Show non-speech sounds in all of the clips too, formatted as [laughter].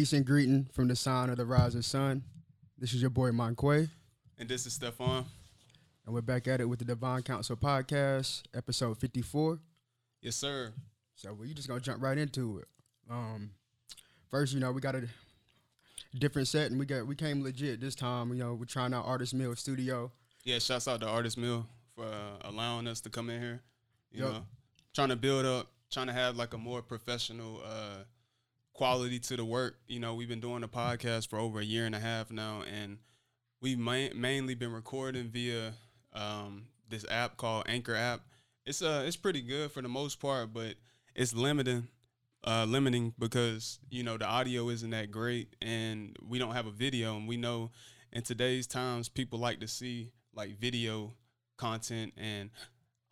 Peace and greeting from the sign of the rising sun. This is your boy Monquay, And this is Stefan. and we're back at it with the Divine Council podcast, episode 54. Yes, sir. So we're just gonna jump right into it. Um, first, you know, we got a different set, and we got we came legit this time. You know, we're trying out Artist Mill Studio. Yeah, shouts out to Artist Mill for uh, allowing us to come in here. You Yup. know, trying to build up, trying to have like a more professional uh, quality to the work. You know, we've been doing the podcast for over a year and a half now, and we've ma- mainly been recording via um, this app called Anchor app. It's uh, it's pretty good for the most part, but it's limiting. Uh, limiting because you know the audio isn't that great and we don't have a video and we know in today's times people like to see like video content and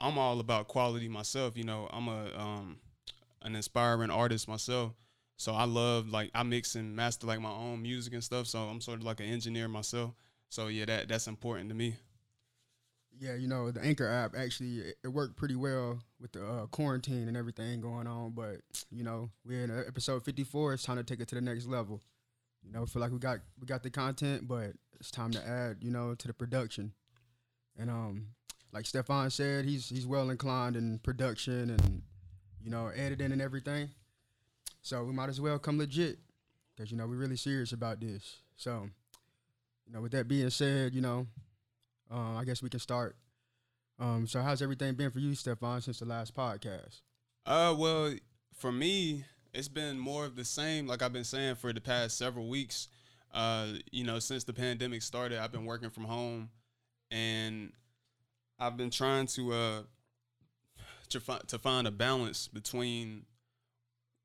I'm all about quality myself you know I'm a um an inspiring artist myself so I love like I mix and master like my own music and stuff so I'm sort of like an engineer myself so yeah that that's important to me Yeah, you know, the Anchor app actually it, worked pretty well with the uh, quarantine and everything going on. But you know, we're in uh, episode 54. It's time to take it to the next level. You know, feel like we got we got the content, but it's time to add, you know, to the production. And um, like Stefan said, he's he's well inclined in production and you know editing and everything. So we might as well come legit because you know we're really serious about this. So, you know, with that being said, you know, uh, I guess we can start. Um, so how's everything been for you, Stefan, since the last podcast? Uh, well, for me, it's been more of the same. Like I've been saying for the past several weeks. Uh, you know, since the pandemic started, I've been working from home, and I've been trying to uh to find to find a balance between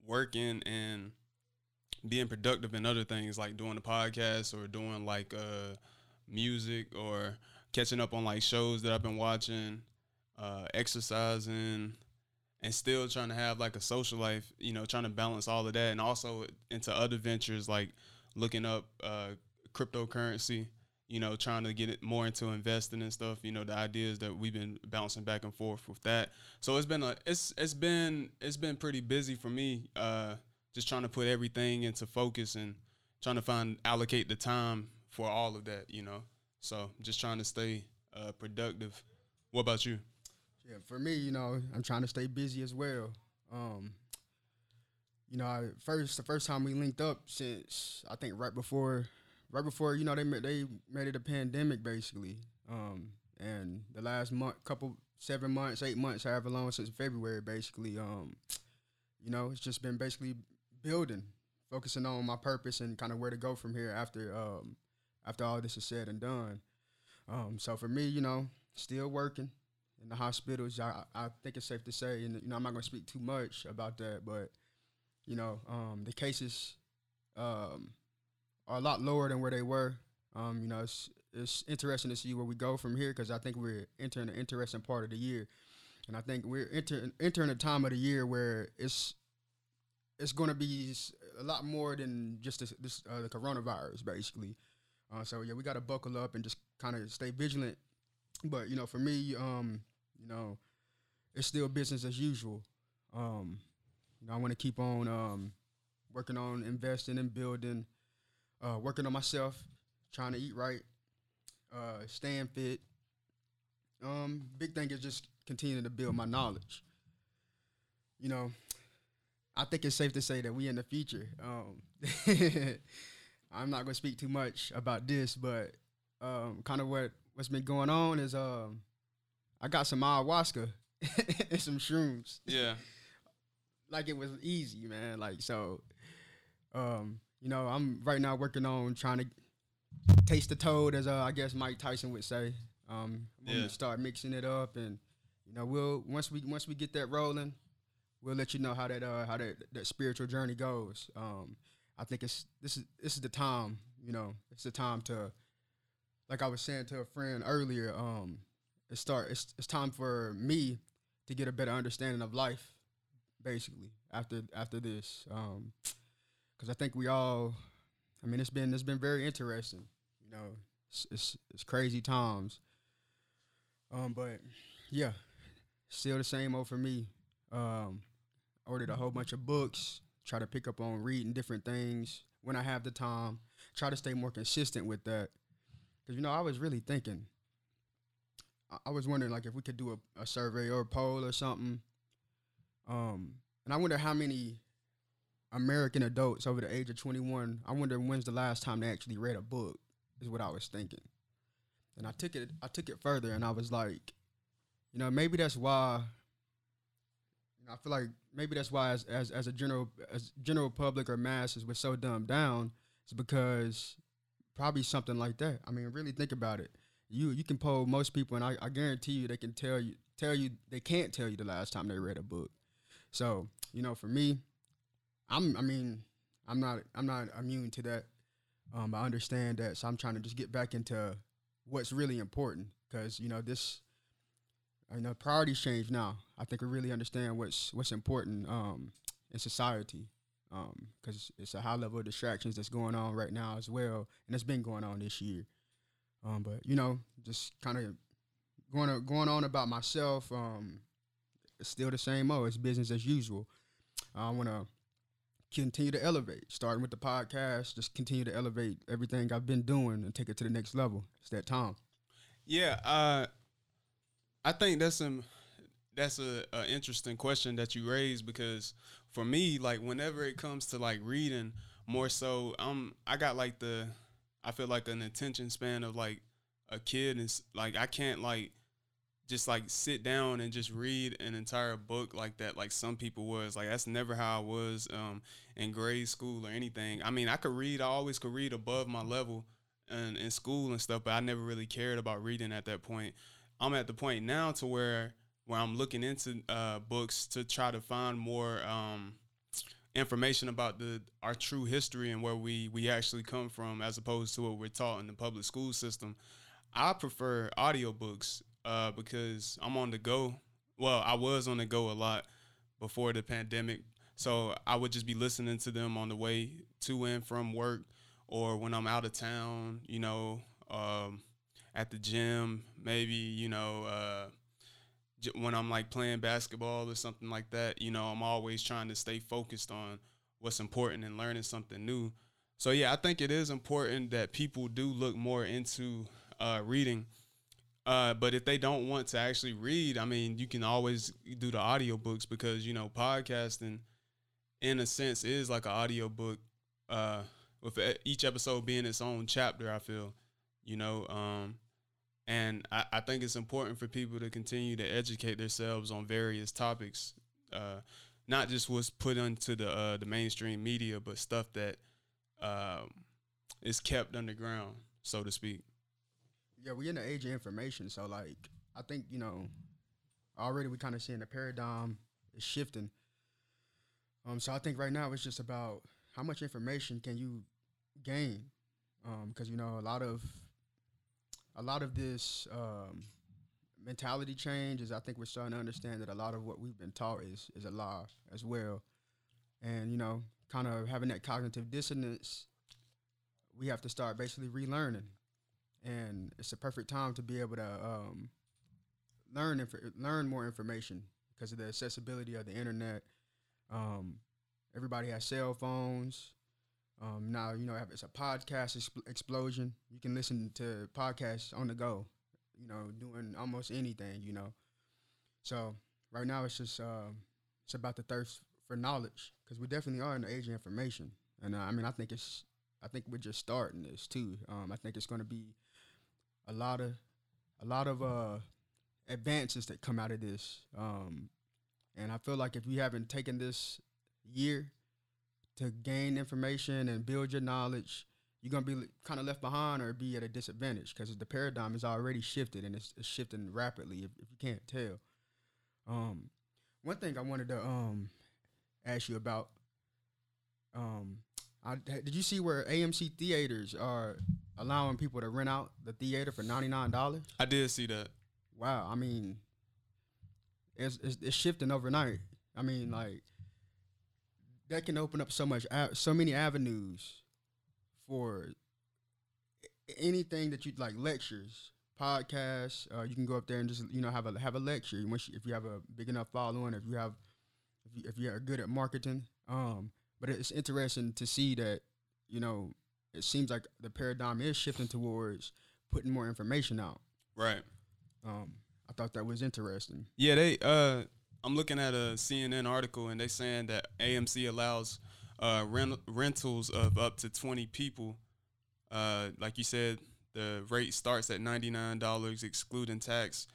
working and being productive in other things like doing the podcast or doing like uh music or catching up on like shows that I've been watching, uh exercising and still trying to have like a social life, you know, trying to balance all of that and also into other ventures like looking up uh cryptocurrency, you know, trying to get it more into investing and stuff, you know, the ideas that we've been bouncing back and forth with that. So it's been a it's it's been it's been pretty busy for me uh just trying to put everything into focus and trying to find allocate the time for all of that, you know. So just trying to stay uh productive. What about you? Yeah, for me, you know, I'm trying to stay busy as well. Um, you know, I, first the first time we linked up since I think right before, right before you know they they made it a pandemic basically. Um, and the last month, couple seven months, eight months, however long since February, basically. Um, you know, it's just been basically building, focusing on my purpose and kind of where to go from here after um after all this is said and done. Um, so for me, you know, still working in the hospitals. I, I think it's safe to say, and you know, I'm not going to speak too much about that, but you know, um, the cases um, are a lot lower than where they were. Um, you know, it's it's interesting to see where we go from here because I think we're entering an interesting part of the year, and I think we're entering entering a time of the year where it's it's going to be a lot more than just this, this uh, the coronavirus, basically. Uh, so yeah, we got to buckle up and just kind of stay vigilant. But you know, for me, um, you know, it's still business as usual. Um, you know, I want to keep on um, working on investing and building, uh, working on myself, trying to eat right, uh, staying fit. Um, big thing is just continuing to build my knowledge. You know, I think it's safe to say that we in the future. Um, [laughs] I'm not gonna speak too much about this, but um, kind of what what's been going on is um, I got some ayahuasca [laughs] and some shrooms. Yeah. Like it was easy, man. Like so, um, you know, I'm right now working on trying to taste the toad, as uh, I guess Mike Tyson would say. Um, I'm Yeah. gonna start mixing it up, and you know, we'll once we once we get that rolling, we'll let you know how that uh how that that spiritual journey goes. Um, I think it's this is this is the time, you know, it's the time to, like I was saying to a friend earlier, um, it start it's it's time for me to get a better understanding of life, basically after after this, um, because I think we all, I mean, it's been it's been very interesting, you know, it's it's, it's crazy times, um, but yeah, still the same old for me. Um, ordered a whole bunch of books, try to pick up on reading different things when I have the time. Try to stay more consistent with that. Cause you know, I was really thinking. I, I was wondering like if we could do a, a survey or a poll or something. Um, and I wonder how many American adults over the age of 21. I wonder when's the last time they actually read a book. Is what I was thinking. And I took it. I took it further, and I was like, you know, maybe that's why. You know, I feel like maybe that's why, as, as as a general as general public or masses, we're so dumbed down. It's because probably something like that. I mean, really think about it. You you can poll most people, and I, I guarantee you they can tell you tell you they can't tell you the last time they read a book. So you know, for me, I'm I mean I'm not I'm not immune to that. Um, I understand that, so I'm trying to just get back into what's really important because you know this. You know, priorities change now. I think we really understand what's what's important um, in society because um, it's a high level of distractions that's going on right now as well, and it's been going on this year. Um, but you know, just kind of going to, going on about myself. Um, it's still the same. Oh, it's business as usual. I want to continue to elevate, starting with the podcast. Just continue to elevate everything I've been doing and take it to the next level. It's that time. Yeah, uh, I think that's some that's a, a interesting question that you raised because for me, like whenever it comes to like reading, more so, um, I got like the I feel like an attention span of like a kid, and like I can't like just like sit down and just read an entire book like that like some people was like that's never how I was um in grade school or anything. I mean, I could read, I always could read above my level and in school and stuff, but I never really cared about reading at that point. I'm at the point now to where where I'm looking into uh, books to try to find more um, information about the our true history and where we we actually come from, as opposed to what we're taught in the public school system. I prefer audiobooks uh, because I'm on the go. Well, I was on the go a lot before the pandemic, so I would just be listening to them on the way to and from work, or when I'm out of town. You know, um, at the gym, maybe you know. Uh, when I'm like playing basketball or something like that, you know, I'm always trying to stay focused on what's important and learning something new. So yeah, I think it is important that people do look more into uh, reading. Uh, but if they don't want to actually read, I mean, you can always do the audiobooks because you know podcasting, in a sense, is like an audiobook. Uh, with each episode being its own chapter, I feel, you know, um, and I, I, think it's important for people to continue to educate themselves on various topics, uh, not just what's put into the uh, the mainstream media, but stuff that um, is kept underground, so to speak. Yeah, we're in the age of information, so like I think you know already we kind of seeing the paradigm is shifting. Um, so I think right now it's just about how much information can you gain, Um, because um, you know a lot of a lot of this um, mentality change is I think we're starting to understand that a lot of what we've been taught is is a lie as well, and you know, kind of having that cognitive dissonance, we have to start basically relearning, and it's a perfect time to be able to um, learn inf- learn more information because of the accessibility of the internet. Um, everybody has cell phones. Um, now you know it's a podcast exp- explosion. You can listen to podcasts on the go. You know, doing almost anything. You know, so right now it's just uh, it's about the thirst for knowledge because we definitely are in the age of information. And uh, I mean, I think it's I think we're just starting this too. Um, I think it's going to be a lot of a lot of uh, advances that come out of this. Um, and I feel like if you haven't taken this year to gain information and build your knowledge, you're gonna be kind of left behind or be at a disadvantage because the paradigm is already shifted and it's, it's shifting rapidly. If, if, you can't tell, um, one thing I wanted to um ask you about, um, I, did you see where AMC theaters are allowing people to rent out the theater for ninety nine dollars? I did see that. Wow, I mean, it's, it's, it's shifting overnight. I mean, like that can open up so much, so many avenues for anything that you'd like lectures, podcasts. Uh, you can go up there and just you know have a have a lecture. Once you, if you have a big enough following, if you have if you, if you are good at marketing. Um, but it's interesting to see that you know it seems like the paradigm is shifting towards putting more information out. Right. Um, I thought that was interesting. Yeah, they. Uh, I'm looking at a CNN article and they're saying that AMC allows uh, rent- rentals of up to 20 people. Uh, like you said, the rate starts at $99 excluding tax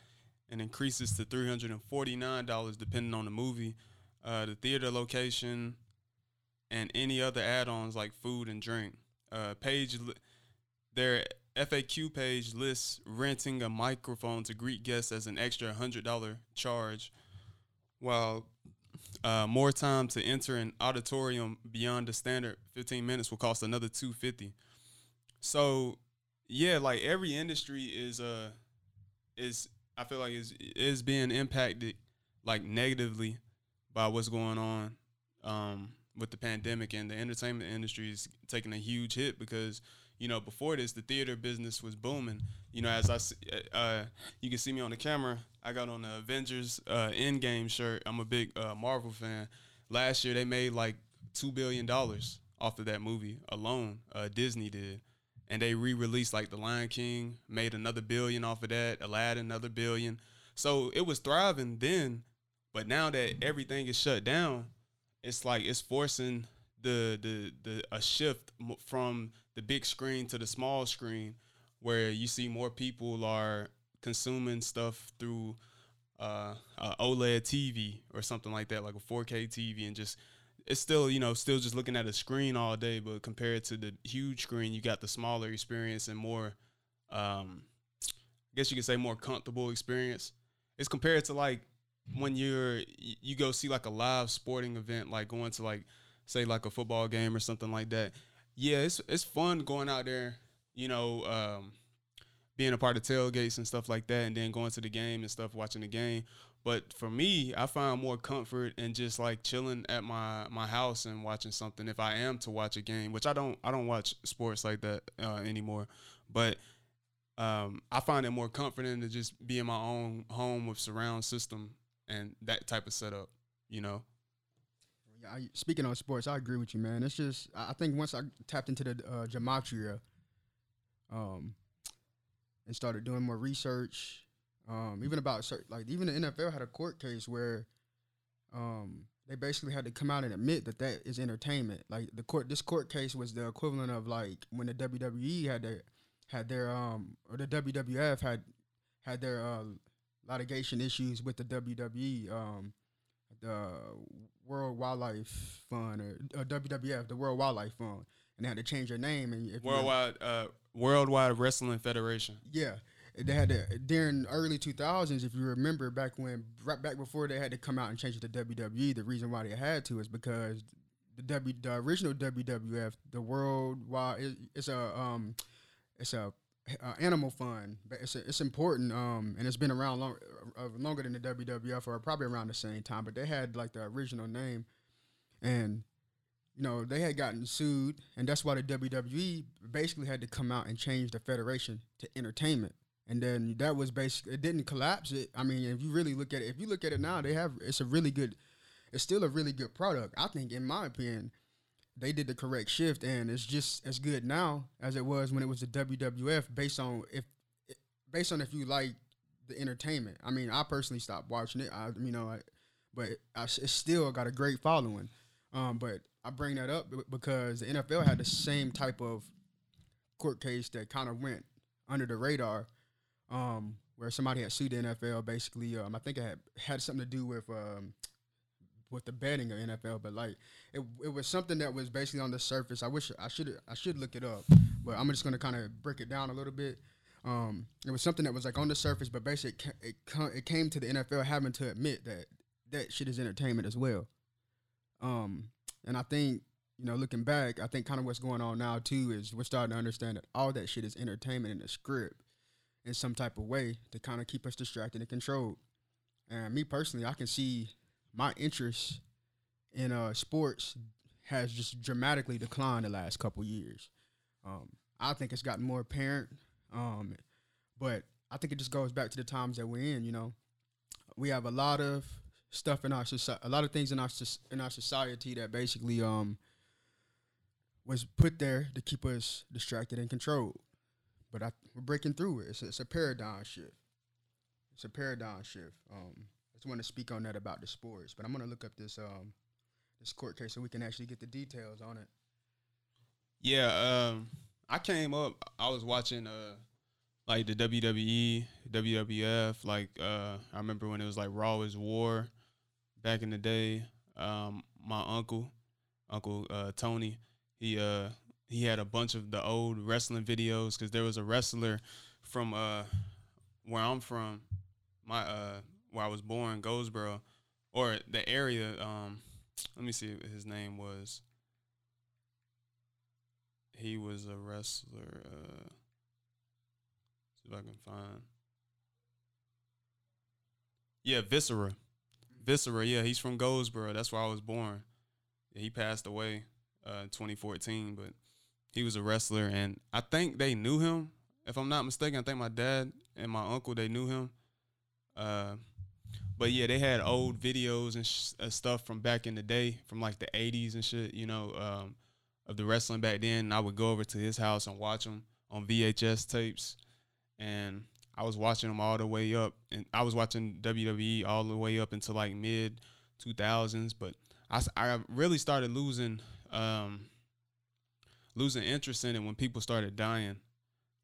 and increases to $349 depending on the movie, uh, the theater location, and any other add-ons like food and drink. Uh, page li- their FAQ page lists renting a microphone to greet guests as an extra $100 charge, while uh, more time to enter an auditorium beyond the standard 15 minutes will cost another 250 so yeah like every industry is uh is i feel like is is being impacted like negatively by what's going on. Um with the pandemic and the entertainment industry is taking a huge hit because you know before this the theater business was booming. You know as i uh you can see me on the camera. I got on the avengers uh Endgame shirt. I'm a big uh marvel fan. Last year they made like two billion dollars off of that movie alone uh disney did. And they re-released like the lion king made another billion off of that aladdin another billion. So it was thriving then but now that everything is shut down it's like it's forcing the the the a shift from the big screen to the small screen where you see more people are consuming stuff through uh, uh OLED TV or something like that like a 4K TV and just it's still you know still just looking at a screen all day but compared to the huge screen you got the smaller experience and more um I guess you could say more comfortable experience. It's compared to like when you're you go see like a live sporting event like going to like say like a football game or something like that yeah it's it's fun going out there you know um being a part of tailgates and stuff like that and then going to the game and stuff watching the game. But for me i find more comfort in just like chilling at my my house and watching something if i am to watch a game which i don't i don't watch sports like that uh, anymore. But um, I find it more comforting to just be in my own home with surround system and that type of setup, you know. Yeah, I, speaking on sports, I agree with you, man. It's just I think once I tapped into the uh, gematria, um, and started doing more research, um, even about cer- like even the NFL had a court case where, um, they basically had to come out and admit that that is entertainment. Like the court, this court case was the equivalent of like when the WWE had their had their um or the WWF had had their uh, litigation issues with the WWE um the World Wildlife Fund or, or WWF, the World Wildlife Fund, and they had to change their name. And Worldwide uh Worldwide Wrestling Federation. yeah, they had to during early two thousands. If you remember back when, right back before they had to come out and change it to WWE, the reason why they had to is because the W, the original WWF, the Worldwide, it, it's a um, it's a, uh animal fund. But it's a, it's important um, and it's been around long, uh, longer than the WWF or probably around the same time. But they had like the original name, and you know they had gotten sued, and that's why the WWE basically had to come out and change the federation to entertainment. And then that was basically it didn't collapse it. I mean, if you really look at it, if you look at it now, they have it's a really good, it's still a really good product. I think, in my opinion, they did the correct shift, and it's just as good now as it was when it was the WWF. Based on if, based on if you like the entertainment. I mean, I personally stopped watching it. I, you know, I, but I, it's still got a great following. Um, but I bring that up because the NFL had the same type of court case that kind of went under the radar, um, where somebody had sued the NFL. Basically, um, I think it had had something to do with um, with the betting of NFL, but like it, it was something that was basically on the surface. I wish I should I should look it up, but I'm just gonna kind of break it down a little bit. Um, it was something that was like on the surface, but basically it, ca- it, it came to the NFL having to admit that that shit is entertainment as well. Um, and I think you know, looking back, I think kind of what's going on now too is we're starting to understand that all that shit is entertainment in the script in some type of way to kind of keep us distracted and controlled. And me personally, I can see my interest in uh sports has just dramatically declined the last couple years. Um, I think it's gotten more apparent, um, but I think it just goes back to the times that we're in. You know, we have a lot of stuff in our society, a lot of things in our in our society that basically um was put there to keep us distracted and controlled. But I, we're breaking through it. It's a, it's a paradigm shift. It's a paradigm shift. Um, just want to speak on that about the sports, but I'm gonna look up this um this court case so we can actually get the details on it. Yeah, um, I came up. I was watching uh like the WWE, WWF. Like uh, I remember when it was like Raw is War back in the day. Um, my uncle, Uncle uh, Tony, he uh he had a bunch of the old wrestling videos because there was a wrestler from uh where I'm from, my uh where I was born, Goldsboro, or the area. Um, let me see his name was. He was a wrestler. Uh, see if I can find. Yeah, Viscera. Viscera, yeah, he's from Goldsboro. That's where I was born. He passed away uh, in 2014, but he was a wrestler, and I think they knew him. If I'm not mistaken, I think my dad and my uncle they knew him. Uh, but yeah, they had old videos and sh- uh, stuff from back in the day, from like the '80s and shit. You know, um, of the wrestling back then. And I would go over to his house and watch them on VHS tapes, and I was watching them all the way up, and I was watching WWE all the way up until like mid 2000s. But I, I really started losing um, losing interest in it when people started dying,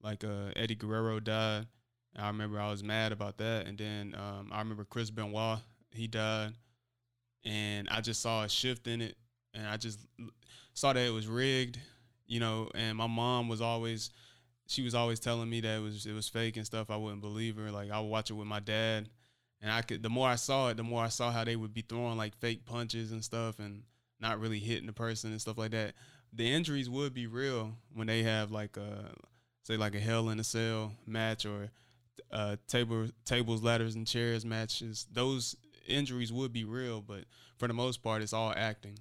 like uh, Eddie Guerrero died. I remember I was mad about that, and then um, I remember Chris Benoit he died, and I just saw a shift in it, and I just saw that it was rigged, you know. And my mom was always, she was always telling me that it was it was fake and stuff. I wouldn't believe her. Like I would watch it with my dad, and I could. The more I saw it, the more I saw how they would be throwing like fake punches and stuff, and not really hitting the person and stuff like that. The injuries would be real when they have like a say like a Hell in a Cell match or uh, table tables, ladders, and chairs matches. Those injuries would be real, but for the most part, it's all acting.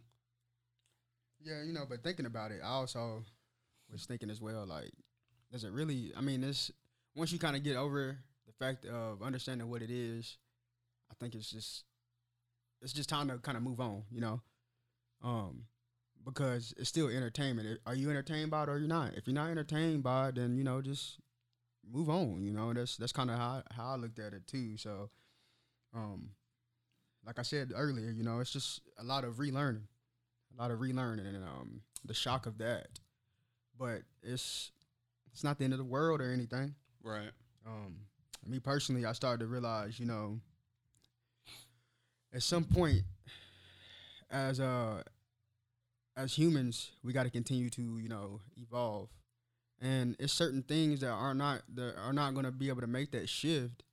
Yeah, you know, but thinking about it, I also was thinking as well, like, does it really? I mean, this once you kind of get over the fact of understanding what it is, I think it's just it's just time to kind of move on, you know, um, because it's still entertainment. Are you entertained by it or you're not? If you're not entertained by it, then you know just move on. You know, that's that's kind of how how I looked at it too. So, um, like I said earlier, you know, it's just a lot of relearning a lot of relearning and um, the shock of that. But it's it's not the end of the world or anything. Right. Um, me personally, I started to realize, you know, at some point, as uh, as humans, we got to continue to, you know, evolve, and it's certain things that are not that are not going to be able to make that shift.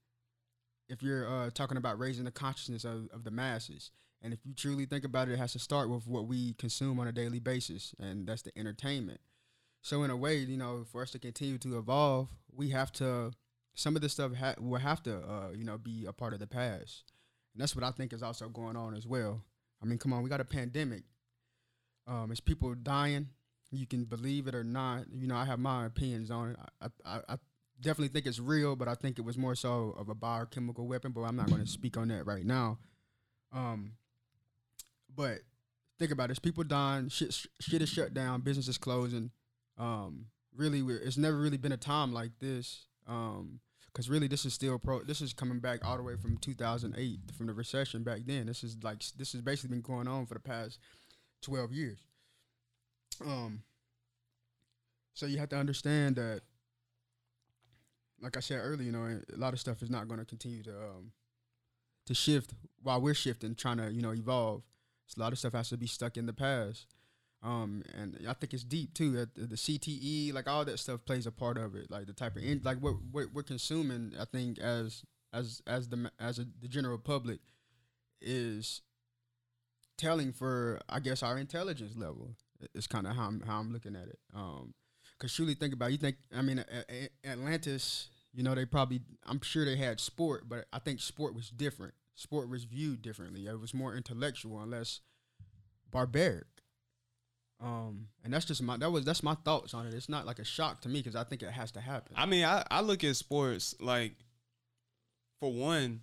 If you're uh, talking about raising the consciousness of, of the masses, and if you truly think about it, it has to start with what we consume on a daily basis, and that's the entertainment. So in a way, you know, for us to continue to evolve, we have to some of this stuff ha- will have to, uh, you know, be a part of the past, and that's what I think is also going on as well. I mean, come on, we got a pandemic. Um, it's people dying. You can believe it or not. You know, I have my opinions on it. I, I, I definitely think it's real, but I think it was more so of a biochemical weapon. But I'm not going to speak on that right now. Um, but think about it: it's people dying, shit, shit is shut down, business is closing. Um, really, it's never really been a time like this. Um, because really, this is still pro. This is coming back all the way from 2008, from the recession back then. This is like this has basically been going on for the past 12 years. Um. So you have to understand that, like I said earlier, you know, a lot of stuff is not going to continue to um to shift while we're shifting, trying to you know evolve a lot of stuff has to be stuck in the past. Um, and I think it's deep too. That the, the CTE, like all that stuff, plays a part of it. Like the type of in, like what, what we're consuming, I think as as as the as a, the general public is telling for I guess our intelligence level. It's kind of how I'm how I'm looking at it. Um, cause truly think about it, you think I mean Atlantis, you know they probably I'm sure they had sport, but I think sport was different sport was viewed differently. It was more intellectual and less barbaric. Um, and that's just my that was that's my thoughts on it. It's not like a shock to me because I think it has to happen. I mean, I I look at sports like, for one,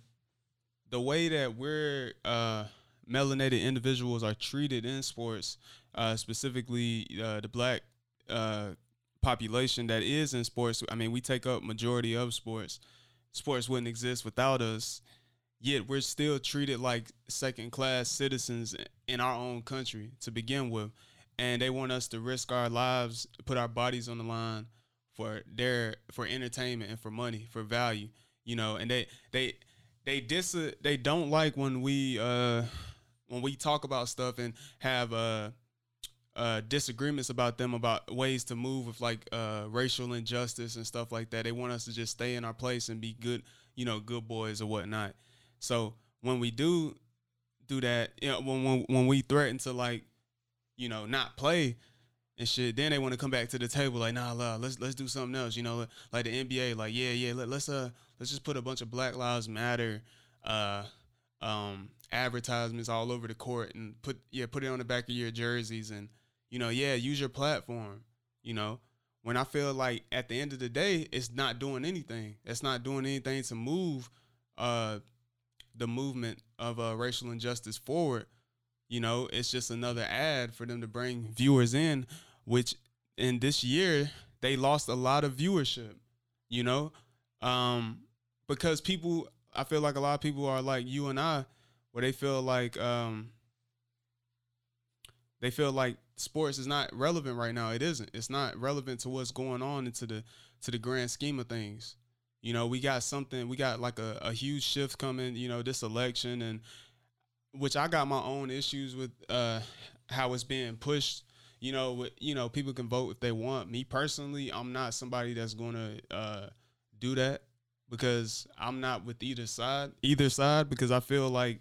the way that we're uh melanated individuals are treated in sports, uh, specifically uh, the black uh, population that is in sports. I mean, we take up majority of sports. Sports wouldn't exist without us. Yet we're still treated like second class citizens in our own country to begin with, and they want us to risk our lives, put our bodies on the line for their for entertainment and for money, for value. You know, and they they they dis they don't like when we uh when we talk about stuff and have uh uh, disagreements about them about ways to move with like uh, racial injustice and stuff like that. They want us to just stay in our place and be good, you know, good boys or whatnot. So when we do do that, you know, when when when we threaten to like, you know, not play and shit, then they want to come back to the table like, nah, nah, let's let's do something else. You know, like the NBA, like yeah, yeah, let, us uh let's just put a bunch of Black Lives Matter uh um advertisements all over the court and put yeah put it on the back of your jerseys and you know yeah use your platform. You know, when I feel like at the end of the day, it's not doing anything. It's not doing anything to move uh the movement of uh, racial injustice forward. You know, it's just another ad for them to bring viewers in, which in this year they lost a lot of viewership. You know, um, because people, I feel like a lot of people are like you and I, where they feel like um, they feel like sports is not relevant right now. It isn't. It's not relevant to what's going on into the to the grand scheme of things. You know, we got something, we got like a, a huge shift coming, you know, this election and which I got my own issues with uh how it's being pushed. You know, with, you know, people can vote if they want. Me personally, I'm not somebody that's to uh do that because I'm not with either side, either side because I feel like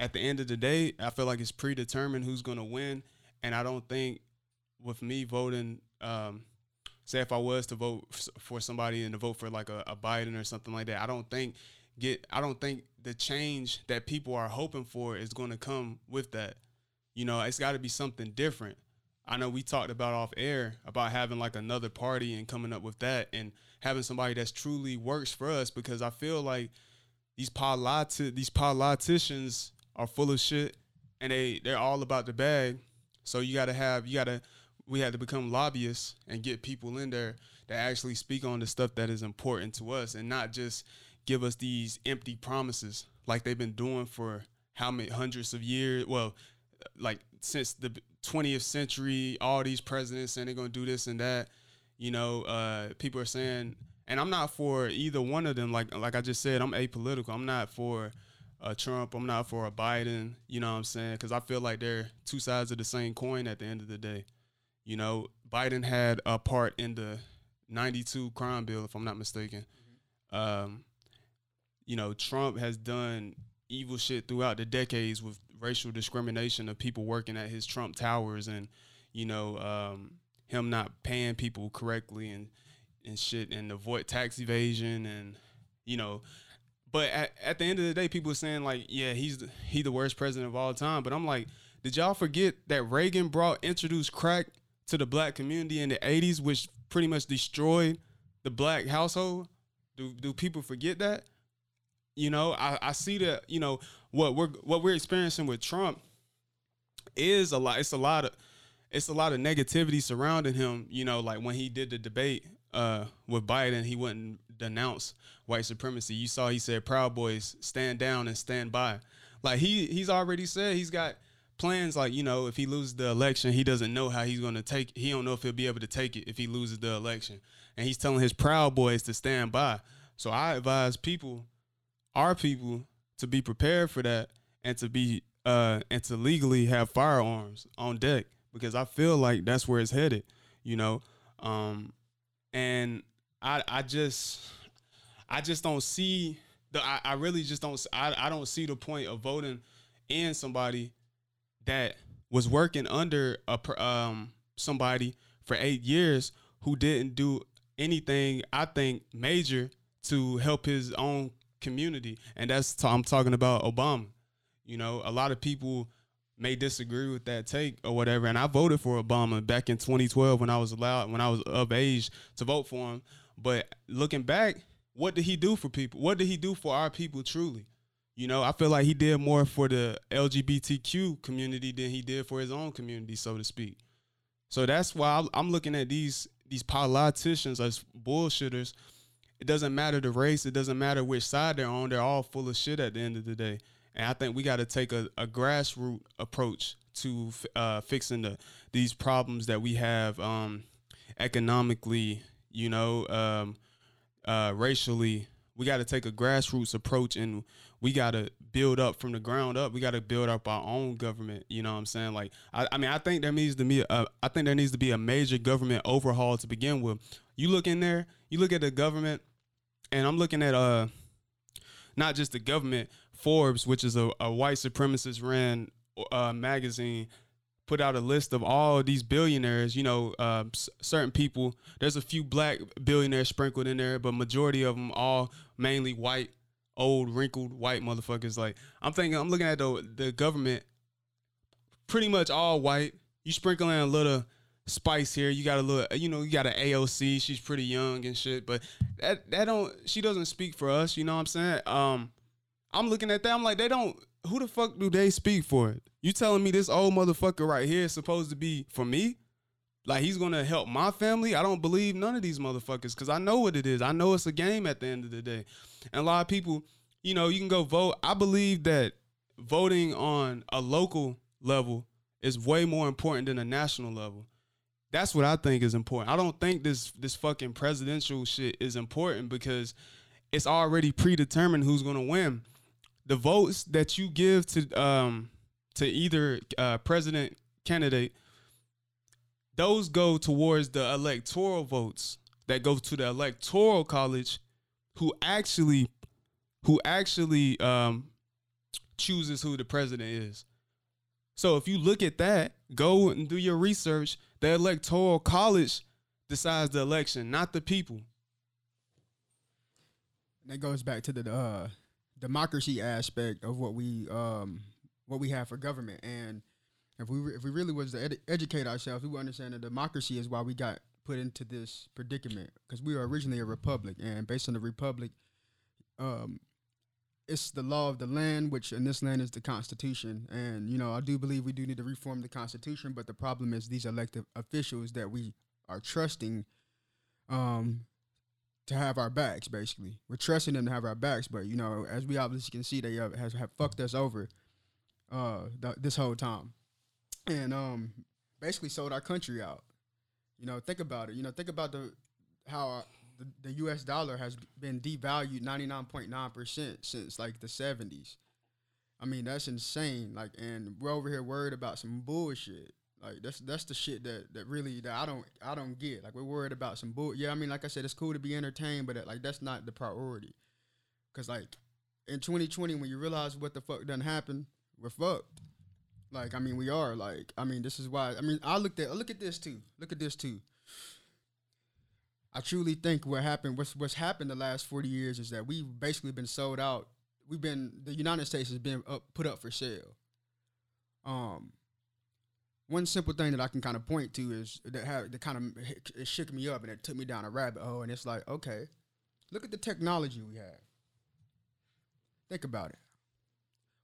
at the end of the day, I feel like it's predetermined who's going to win and I don't think with me voting um say if I was to vote for somebody and to vote for like a, a Biden or something like that, I don't think get I don't think the change that people are hoping for is going to come with that. You know, it's got to be something different. I know we talked about off air about having like another party and coming up with that and having somebody that's truly works for us because I feel like these politi- these politicians are full of shit and they they're all about the bag. So you got to have you got to we had to become lobbyists and get people in there that actually speak on the stuff that is important to us and not just give us these empty promises like they've been doing for how many hundreds of years well like since the 20th century all these presidents saying they're going to do this and that you know uh, people are saying and i'm not for either one of them like like i just said i'm apolitical i'm not for a Trump. I'm not for a Biden. You know what I'm saying? Because I feel like they're two sides of the same coin at the end of the day. You know, Biden had a part in the 92 crime bill, if I'm not mistaken. Mm-hmm. Um, you know, Trump has done evil shit throughout the decades with racial discrimination of people working at his Trump towers and, you know, um, him not paying people correctly and, and shit and avoid tax evasion and, you know, but at, at the end of the day, people are saying like, yeah, he's the, he the worst president of all time. But I'm like, did y'all forget that Reagan brought introduced crack to the black community in the 80s, which pretty much destroyed the black household? Do do people forget that? You know, I, I see that, you know, what we're what we're experiencing with Trump is a lot it's a lot of it's a lot of negativity surrounding him, you know, like when he did the debate uh, with Biden, he wouldn't denounce white supremacy. You saw he said Proud Boys stand down and stand by. Like he he's already said he's got plans like you know if he loses the election he doesn't know how he's going to take he don't know if he'll be able to take it if he loses the election and he's telling his proud boys to stand by so i advise people our people to be prepared for that and to be uh and to legally have firearms on deck because i feel like that's where it's headed you know um and i i just i just don't see the i, I really just don't I, I don't see the point of voting in somebody that was working under a um somebody for eight years who didn't do anything I think major to help his own community, and that's t- I'm talking about Obama. You know, a lot of people may disagree with that take or whatever, and I voted for Obama back in 2012 when I was allowed when I was of age to vote for him. But looking back, what did he do for people? What did he do for our people truly? You know, I feel like he did more for the LGBTQ community than he did for his own community, so to speak. So that's why I'm looking at these these politicians as bullshitters. It doesn't matter the race. It doesn't matter which side they're on. They're all full of shit at the end of the day. And I think we got to take a, a grassroots approach to uh, fixing the these problems that we have um, economically, you know, um, uh, racially. We got to take a grassroots approach and we got to build up from the ground up. We got to build up our own government. You know what I'm saying? Like, I, I mean, I think there needs to be, a, I think there needs to be a major government overhaul to begin with. You look in there, you look at the government, and I'm looking at uh, not just the government, Forbes, which is a, a white supremacist ran uh, magazine put out a list of all these billionaires. You know, uh, s- certain people. There's a few black billionaires sprinkled in there, but majority of them all mainly white, old, wrinkled white motherfuckers. Like I'm thinking, I'm looking at the the government, pretty much all white. You sprinkle in a little spice here. You got a little, you know, you got an AOC. She's pretty young and shit, but that that don't. She doesn't speak for us. You know what I'm saying? Um, I'm looking at that. I'm like, they don't. Who the fuck do they speak for? It? You telling me this old motherfucker right here is supposed to be for me? Like he's gonna help my family? I don't believe none of these motherfuckers because I know what it is. I know it's a game at the end of the day. And a lot of people, you know, you can go vote. I believe that voting on a local level is way more important than a national level. That's what I think is important. I don't think this this fucking presidential shit is important because it's already predetermined who's gonna win. The votes that you give to um to either uh, president candidate, those go towards the electoral votes that go to the electoral college, who actually who actually um chooses who the president is. So if you look at that, go and do your research. The electoral college decides the election, not the people. That goes back to the uh, democracy aspect of what we um, what we have for government, and if we if we really was to ed- educate ourselves, we would understand that democracy is why we got put into this predicament because we were originally a republic, and based on the republic, um, it's the law of the land, which in this land is the Constitution. And you know, I do believe we do need to reform the Constitution, but the problem is these elected officials that we are trusting um, to have our backs. Basically, we're trusting them to have our backs, but you know, as we obviously can see, they have, has have fucked us over uh, th- this whole time, and um, basically sold our country out. You know, think about it. You know, think about the how our, the, the U.S. dollar has been devalued 99.9 percent since like the 70s. I mean, that's insane. Like, and we're over here worried about some bullshit. Like, that's that's the shit that that really that I don't I don't get. Like, we're worried about some bull. Yeah, I mean, like I said, it's cool to be entertained, but like that's not the priority. Cause like in 2020, when you realize what the fuck done happened, we're fucked. Like, I mean, we are. Like, I mean, this is why. I mean, I looked at look at this too. Look at this too. I truly think what happened, what's what's happened the last forty years is that we've basically been sold out. We've been the United States has been up, put up for sale. Um, one simple thing that I can kind of point to is that have that kind of it shook me up and it took me down a rabbit hole. And it's like, okay, look at the technology we have. Think about it.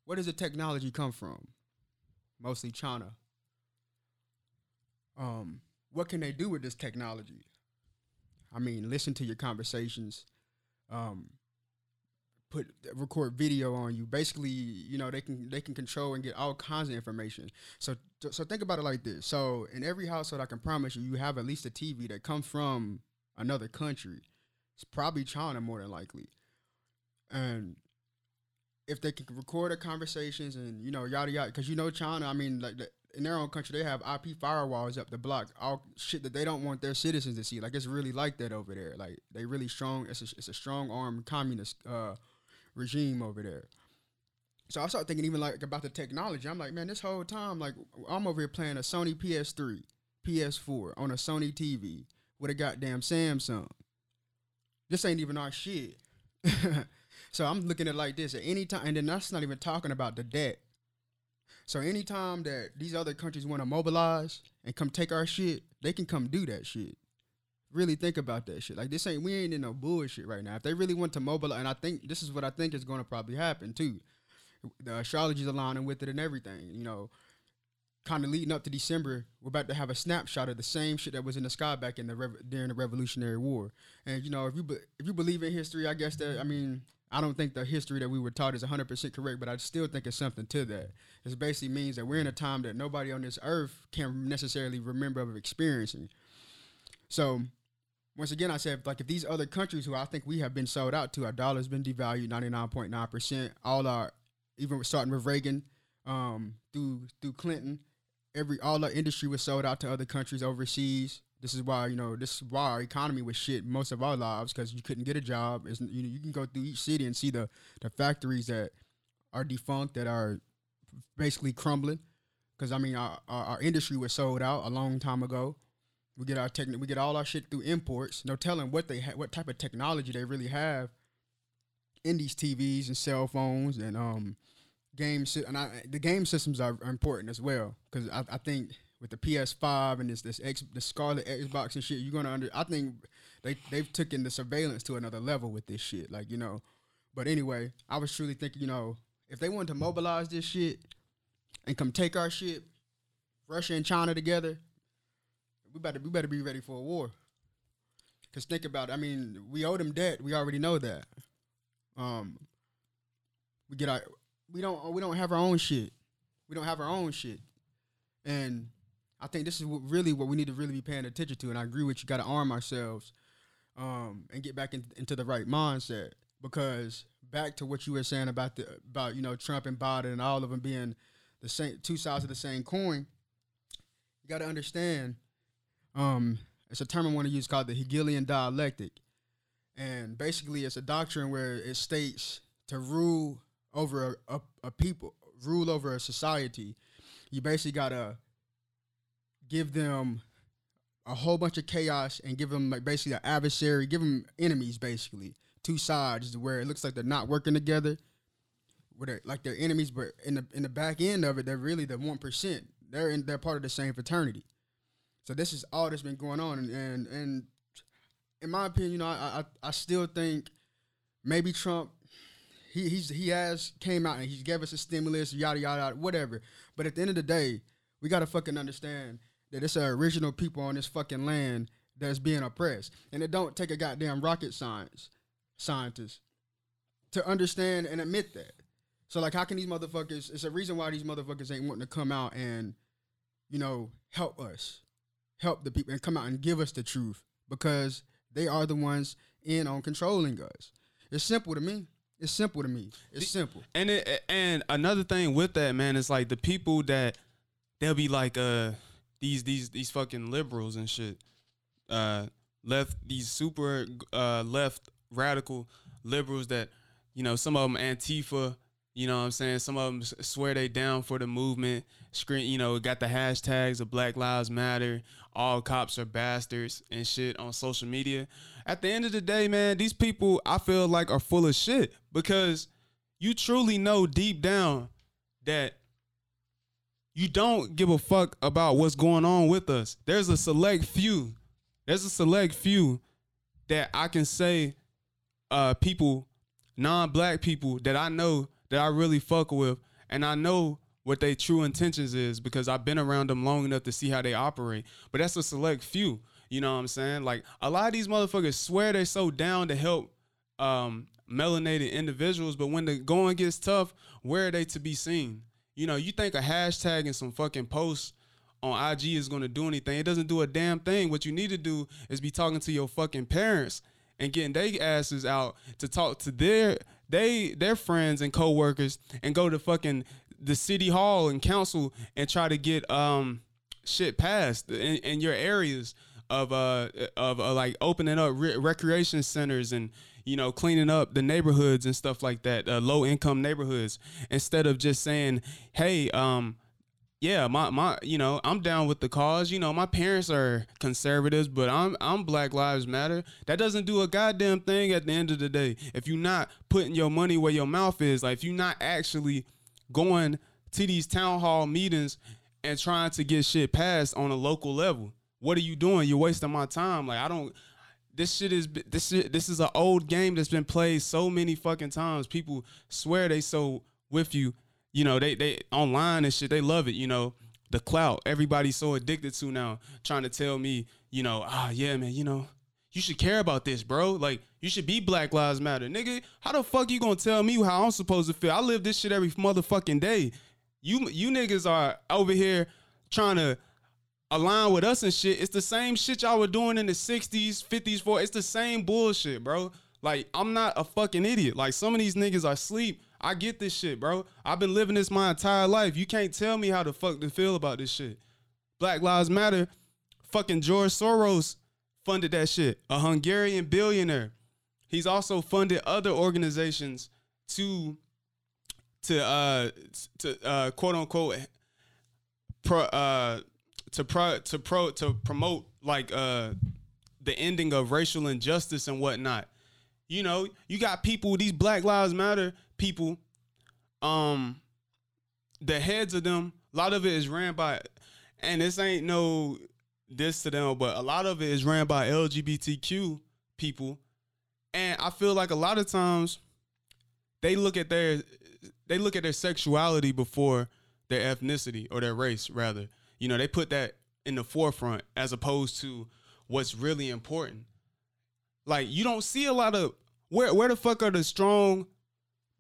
Where does the technology come from? Mostly China. Um, what can they do with this technology? I mean, listen to your conversations. Um, put record video on you. Basically, you know, they can they can control and get all kinds of information. So so think about it like this. So in every household, I can promise you, you have at least a TV that comes from another country. It's probably China more than likely. And if they can record the conversations and you know yada yada, because you know China, I mean, like the, in their own country, they have IP firewalls up the block, all shit that they don't want their citizens to see. Like it's really like that over there. Like they really strong. It's a, it's a strong arm communist uh, regime over there. So I started thinking even like about the technology. I'm like, man, this whole time, like I'm over here playing a Sony PS3, PS4 on a Sony TV with a goddamn Samsung. This ain't even our shit. [laughs] so I'm looking at like this at any time, and then that's not even talking about the debt. So anytime that these other countries want to mobilize and come take our shit, they can come do that shit. Really think about that shit. Like this ain't we ain't in no bullshit right now. If they really want to mobilize, and I think this is what I think is going to probably happen too. the astrology's aligning with it and everything. You know, kind of leading up to December, we're about to have a snapshot of the same shit that was in the sky back in the rev- during the Revolutionary War. And you know, if you be- if you believe in history, I guess that I mean, I don't think the history that we were taught is 100% correct, but I still think it's something to that. It basically means that we're in a time that nobody on this earth can necessarily remember of experiencing. So, once again, I said, like, if these other countries who I think we have been sold out to, our dollar's been devalued 99.9%, all our, even starting with Reagan, um, through through Clinton, every all our industry was sold out to other countries overseas. This is why you know this is why our economy was shit most of our lives because you couldn't get a job. It's, you know you can go through each city and see the the factories that are defunct that are basically crumbling. Because I mean our, our, our industry was sold out a long time ago. We get our tech, we get all our shit through imports. No telling what they ha- what type of technology they really have in these TVs and cell phones and um game si- and I, the game systems are, are important as well because I, I think with the PS5 and this this X the Scarlett Xbox and shit, you're gonna under. I think they they've taken the surveillance to another level with this shit. Like you know, but anyway, I was truly thinking, you know, if they wanted to mobilize this shit and come take our shit, Russia and China together, we better we better be ready for a war. Cause think about, it, I mean, we owe them debt. We already know that. Um, we get our we don't we don't have our own shit. We don't have our own shit, and I think this is what really what we need to really be paying attention to. And I agree with you. Got to arm ourselves, um, and get back in, into the right mindset. Because back to what you were saying about the about you know Trump and Biden and all of them being the same two sides of the same coin. You got to understand. Um, it's a term I want to use called the Hegelian dialectic, and basically it's a doctrine where it states to rule over a, a, a people, rule over a society. You basically gotta give them a whole bunch of chaos and give them like basically an adversary, give them enemies basically, two sides where it looks like they're not working together, where they're like they're enemies, but in the in the back end of it, they're really the one percent. They're in they're part of the same fraternity. So this is all that's been going on, and and, in my opinion, you know, I, I I still think maybe Trump he he's he has came out and he gave us a stimulus, yada yada, yada whatever. But at the end of the day, we gotta fucking understand that it's our original people on this fucking land that's being oppressed, and it don't take a goddamn rocket science scientist to understand and admit that. So like, how can these motherfuckers? It's a reason why these motherfuckers ain't wanting to come out and, you know, help us, help the people, and come out and give us the truth because they are the ones in on controlling us. It's simple to me. It's simple to me. It's simple. And it, and another thing with that man is like the people that they'll be like uh these these these fucking liberals and shit uh left these super uh left radical liberals that you know some of them antifa you know what I'm saying some of them swear they down for the movement screen you know got the hashtags of Black Lives Matter all cops are bastards and shit on social media at the end of the day man these people I feel like are full of shit because you truly know deep down that you don't give a fuck about what's going on with us. There's a select few. There's a select few that I can say uh people, non-black people that I know that I really fuck with and I know what their true intentions is because I've been around them long enough to see how they operate. But that's a select few. You know what I'm saying? Like a lot of these motherfuckers swear they're so down to help um melanated individuals, but when the going gets tough, where are they to be seen? You know, you think a hashtag and some fucking posts on IG is gonna do anything. It doesn't do a damn thing. What you need to do is be talking to your fucking parents and getting their asses out to talk to their they their friends and coworkers and go to fucking the city hall and council and try to get um shit passed in, in your areas of uh of uh, like opening up re- recreation centers and you know cleaning up the neighborhoods and stuff like that uh, low income neighborhoods. Instead of just saying hey um yeah, my my you know, I'm down with the cause. You know, my parents are conservatives, but I'm I'm Black Lives Matter. That doesn't do a goddamn thing at the end of the day. If you're not putting your money where your mouth is, like if you're not actually going to these town hall meetings and trying to get shit passed on a local level, what are you doing? You're wasting my time. Like I don't this shit is this shit, this is an old game that's been played so many fucking times. People swear they so with you. You know, they they online and shit, they love it, you know. The clout everybody's so addicted to now, trying to tell me, you know, ah yeah, man, you know, you should care about this, bro. Like, you should be Black Lives Matter. Nigga, how the fuck you gonna tell me how I'm supposed to feel? I live this shit every motherfucking day. You you niggas are over here trying to align with us and shit. It's the same shit y'all were doing in the 60s, 50s, 40s. It's the same bullshit, bro. Like, I'm not a fucking idiot. Like, some of these niggas are asleep. I get this shit, bro. I've been living this my entire life. You can't tell me how the fuck to feel about this shit. Black Lives Matter, fucking George Soros funded that shit. A Hungarian billionaire. He's also funded other organizations to to uh to uh quote unquote pro uh to pro to pro to promote like uh the ending of racial injustice and whatnot. You know, you got people, these Black Lives Matter people, um, the heads of them, a lot of it is ran by and this ain't no this to them, but a lot of it is ran by LGBTQ people. And I feel like a lot of times they look at their they look at their sexuality before their ethnicity or their race rather. You know, they put that in the forefront as opposed to what's really important. Like you don't see a lot of where where the fuck are the strong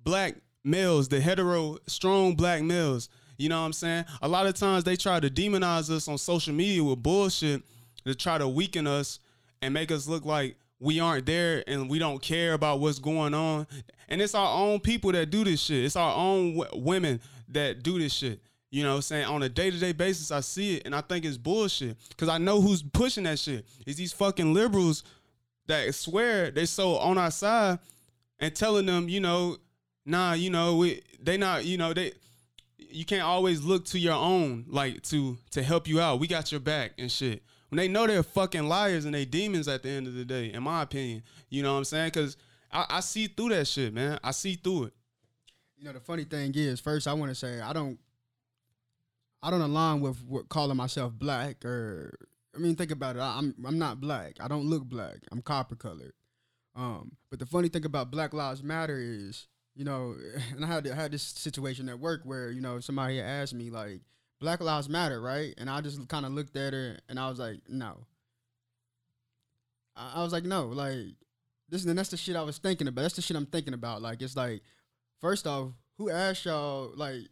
black males, the hetero strong black males? You know what I'm saying? A lot of times they try to demonize us on social media with bullshit to try to weaken us and make us look like we aren't there and we don't care about what's going on. And it's our own people that do this shit. It's our own w- women that do this shit. You know what I'm saying? On a day to day basis, I see it and I think it's bullshit. Cause I know who's pushing that shit. It's these fucking liberals that swear they're so on our side and telling them, you know, nah, you know, we they not, you know, they you can't always look to your own like to to help you out. We got your back and shit. When they know they're fucking liars and they demons at the end of the day, in my opinion. You know what I'm saying? Cause I, I see through that shit, man. I see through it. You know, the funny thing is, first I want to say I don't I don't align with what calling myself black or I mean think about it. I, I'm I'm not black. I don't look black. I'm copper colored. Um, but the funny thing about Black Lives Matter is, you know, [laughs] and I had I had this situation at work where you know somebody asked me like, Black Lives Matter, right? And I just kind of looked at her and I was like, no. I, I was like, no, like this and that's the shit I was thinking about. That's the shit I'm thinking about. Like it's like, first off, who asked y'all like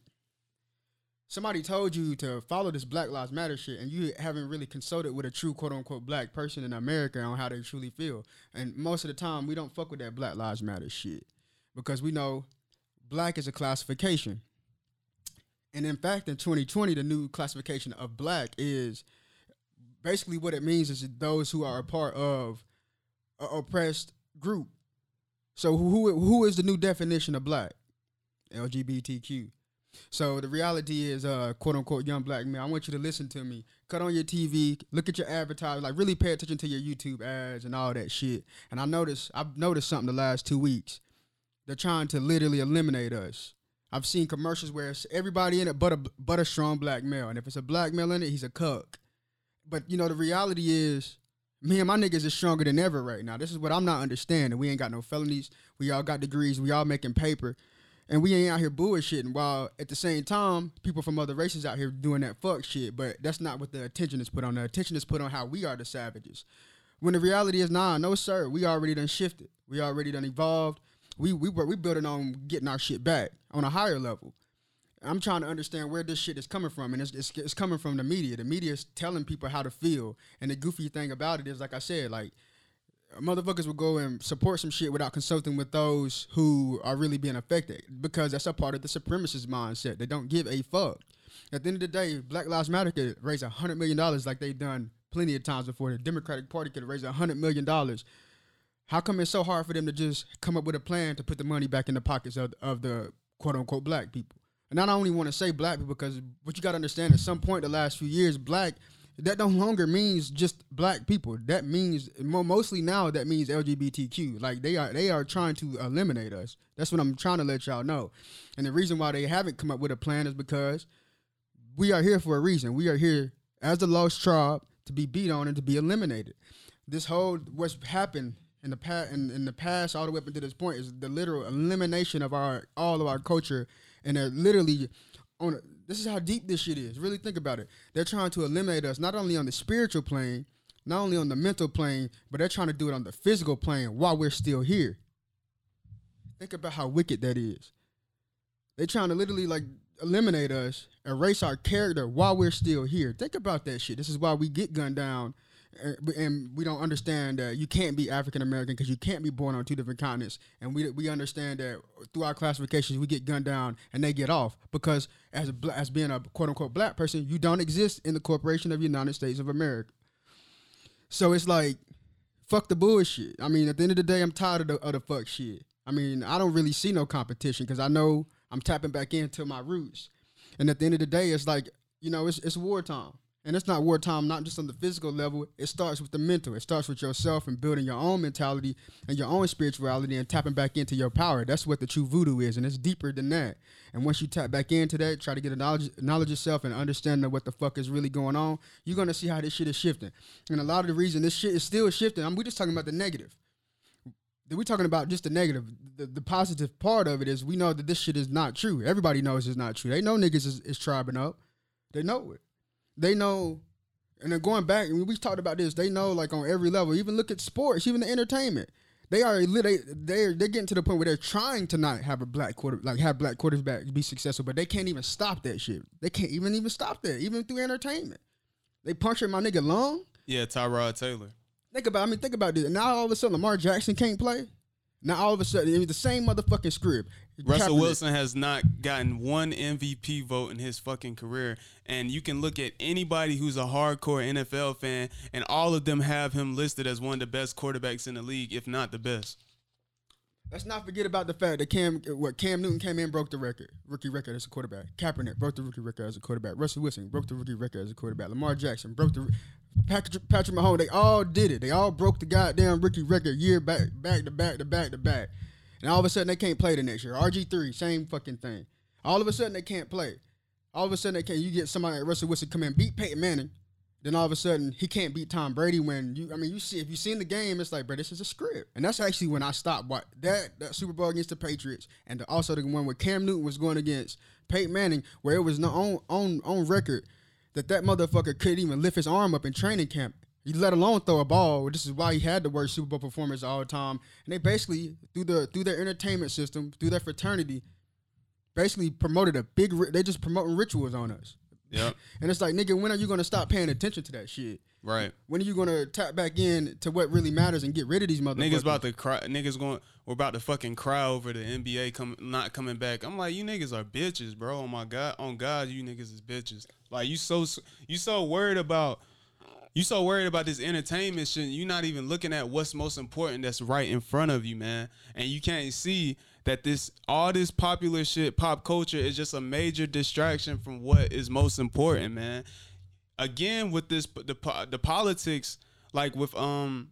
somebody told you to follow this Black Lives Matter shit, and you haven't really consulted with a true quote unquote black person in America on how they truly feel. And most of the time, we don't fuck with that Black Lives Matter shit because we know black is a classification. And in fact, in 2020, the new classification of black is basically what it means is those who are a part of a oppressed group. So who who is the new definition of black? LGBTQ. So the reality is, uh, quote unquote, young black man. I want you to listen to me. Cut on your TV, look at your advertising, like really pay attention to your YouTube ads and all that shit. And I noticed, I've noticed something the last two weeks. They're trying to literally eliminate us. I've seen commercials where it's everybody in it but a but a strong black male, and if it's a black male in it, he's a cuck. But you know the reality is, me and my niggas is stronger than ever right now. This is what I'm not understanding. We ain't got no felonies. We all got degrees. We all making paper and we ain't out here bullshitting while at the same time people from other races out here doing that fuck shit but that's not what the attention is put on the attention is put on how we are the savages when the reality is nah no sir we already done shifted we already done evolved we we we building on getting our shit back on a higher level I'm trying to understand where this shit is coming from, and it's, it's, it's coming from the media. The media is telling people how to feel, and the goofy thing about it is, like I said, like motherfuckers will go and support some shit without consulting with those who are really being affected because that's a part of the supremacist mindset. They don't give a fuck. At the end of the day, Black Lives Matter could raise a hundred million dollars like they've done plenty of times before. The Democratic Party could raise a hundred million dollars. How come it's so hard for them to just come up with a plan to put the money back in the pockets of, of the quote unquote black people? And I don't only want to say black people because what you got to understand at some point the last few years, black that no longer means just black people. That means mostly now that means LGBTQ. Like they are they are trying to eliminate us. That's what I'm trying to let y'all know. And the reason why they haven't come up with a plan is because we are here for a reason. We are here as the lost tribe to be beat on and to be eliminated. This whole what's happened in the past in, in the past all the way up to this point is the literal elimination of our all of our culture and they're literally on. A, this is how deep this shit is. Really think about it. They're trying to eliminate us not only on the spiritual plane, not only on the mental plane, but they're trying to do it on the physical plane while we're still here. Think about how wicked that is. They're trying to literally like eliminate us, erase our character while we're still here. Think about that shit. This is why we get gunned down Er, and we don't understand that you can't be African American because you can't be born on two different continents. And we we understand that through our classifications, we get gunned down and they get off because as a, as being a quote unquote black person, you don't exist in the corporation of the United States of America. So it's like, fuck the bullshit. I mean, at the end of the day, I'm tired of the, of the fuck shit. I mean, I don't really see no competition because I know I'm tapping back into my roots. And at the end of the day, it's like, you know, it's it's wartime. And it's not wartime, not just on the physical level. It starts with the mental. It starts with yourself and building your own mentality and your own spirituality and tapping back into your power. That's what the true voodoo is, and it's deeper than that. And once you tap back into that, try to get a knowledge, knowledge yourself and understand what the fuck is really going on, you're gonna see how this shit is shifting. And a lot of the reason this shit is still shifting, I mean, we're just talking about the negative. We're talking about just the negative. The, the positive part of it is we know that this shit is not true. Everybody knows it's not true. They know niggas is, is tribing up. They know it they know, and then going back, and we talked about this. They know, like on every level. Even look at sports, even the entertainment. They are they they're they're getting to the point where they're trying to not have a black quarter like have black quarterbacks be successful, but they can't even stop that shit. They can't even even stop that, even through entertainment. They punctured my nigga Long. Yeah, Tyrod Taylor. Think about I mean, think about this. Now all of a sudden Lamar Jackson can't play. Now all of a sudden, I mean, the same motherfucking script. Russell Kaepernick. Wilson has not gotten one MVP vote in his fucking career, and you can look at anybody who's a hardcore NFL fan, and all of them have him listed as one of the best quarterbacks in the league, if not the best. Let's not forget about the fact that Cam, what Cam Newton came in broke the record, rookie record as a quarterback. Kaepernick broke the rookie record as a quarterback. Russell Wilson broke the rookie record as a quarterback. Lamar Jackson broke the Patrick, Patrick Mahomes, they all did it. They all broke the goddamn rookie record year back, back to back to back to back. And all of a sudden they can't play the next year. RG3, same fucking thing. All of a sudden they can't play. All of a sudden they can't. You get somebody like Russell Wilson come in, beat Peyton Manning. Then all of a sudden he can't beat Tom Brady when you. I mean, you see if you seen the game, it's like, bro, this is a script. And that's actually when I stopped. What that that Super Bowl against the Patriots, and the, also the one where Cam Newton was going against Peyton Manning, where it was no on on on record that that motherfucker couldn't even lift his arm up in training camp. He let alone throw a ball. This is why he had the worst Super Bowl performance all the time. And they basically through the through their entertainment system, through their fraternity, basically promoted a big. They just promoting rituals on us. Yeah. [laughs] and it's like, nigga, when are you gonna stop paying attention to that shit? Right. When are you gonna tap back in to what really matters and get rid of these motherfuckers? Niggas about to cry. Niggas going. We're about to fucking cry over the NBA come not coming back. I'm like, you niggas are bitches, bro. Oh my god, on God, you niggas is bitches. Like you so you so worried about. You so worried about this entertainment shit. You're not even looking at what's most important that's right in front of you, man. And you can't see that this all this popular shit, pop culture, is just a major distraction from what is most important, man again with this the the politics like with um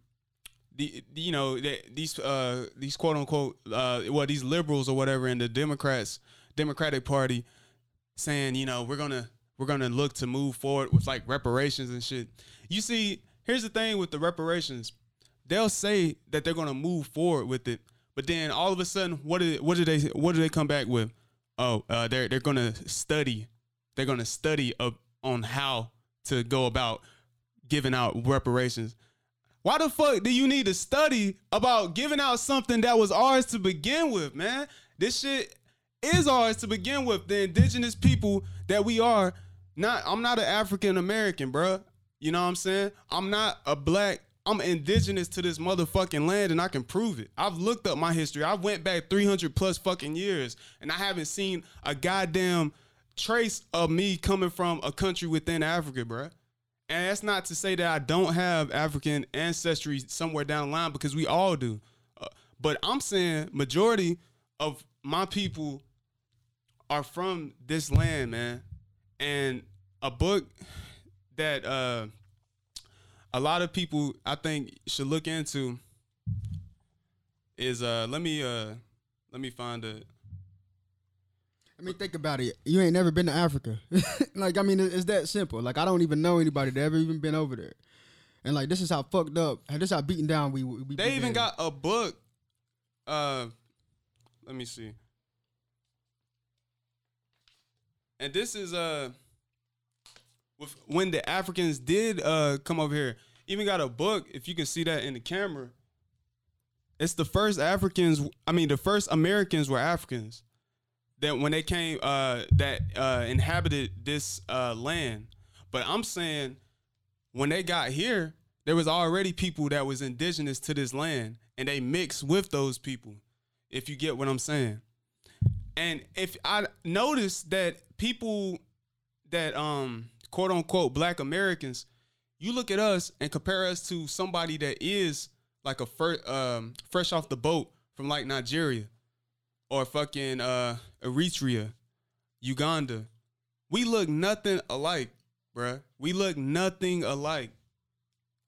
the you know the, these uh these quote unquote uh well these liberals or whatever in the Democrats Democratic Party saying you know we're gonna we're gonna look to move forward with like reparations and shit. You see, here's the thing with the reparations, they'll say that they're gonna move forward with it, but then all of a sudden, what did what do they what do they come back with? Oh, uh, they're they're gonna study, they're gonna study up on how to go about giving out reparations. Why the fuck do you need to study about giving out something that was ours to begin with, man? This shit is ours to begin with. The indigenous people that we are. Not, I'm not an African American, bro. You know what I'm saying? I'm not a black. I'm indigenous to this motherfucking land, and I can prove it. I've looked up my history. I went back 300 plus fucking years, and I haven't seen a goddamn trace of me coming from a country within Africa, bro. And that's not to say that I don't have African ancestry somewhere down the line because we all do. Uh, but I'm saying majority of my people are from this land, man. And a book that uh, a lot of people I think should look into is uh let me uh let me find it. I mean, think about it. You ain't never been to Africa. [laughs] like, I mean, it's that simple. Like, I don't even know anybody that ever even been over there. And like, this is how fucked up. And this is how beaten down we. we they even got a book. Uh, let me see. And this is uh, with, when the Africans did uh come over here, even got a book. If you can see that in the camera, it's the first Africans. I mean, the first Americans were Africans that when they came uh that uh inhabited this uh land. But I'm saying when they got here, there was already people that was indigenous to this land and they mixed with those people. If you get what I'm saying. And if I noticed that people that um quote unquote black Americans, you look at us and compare us to somebody that is like a fir- um, fresh off the boat from like Nigeria or fucking uh, Eritrea, Uganda. We look nothing alike, bruh. We look nothing alike.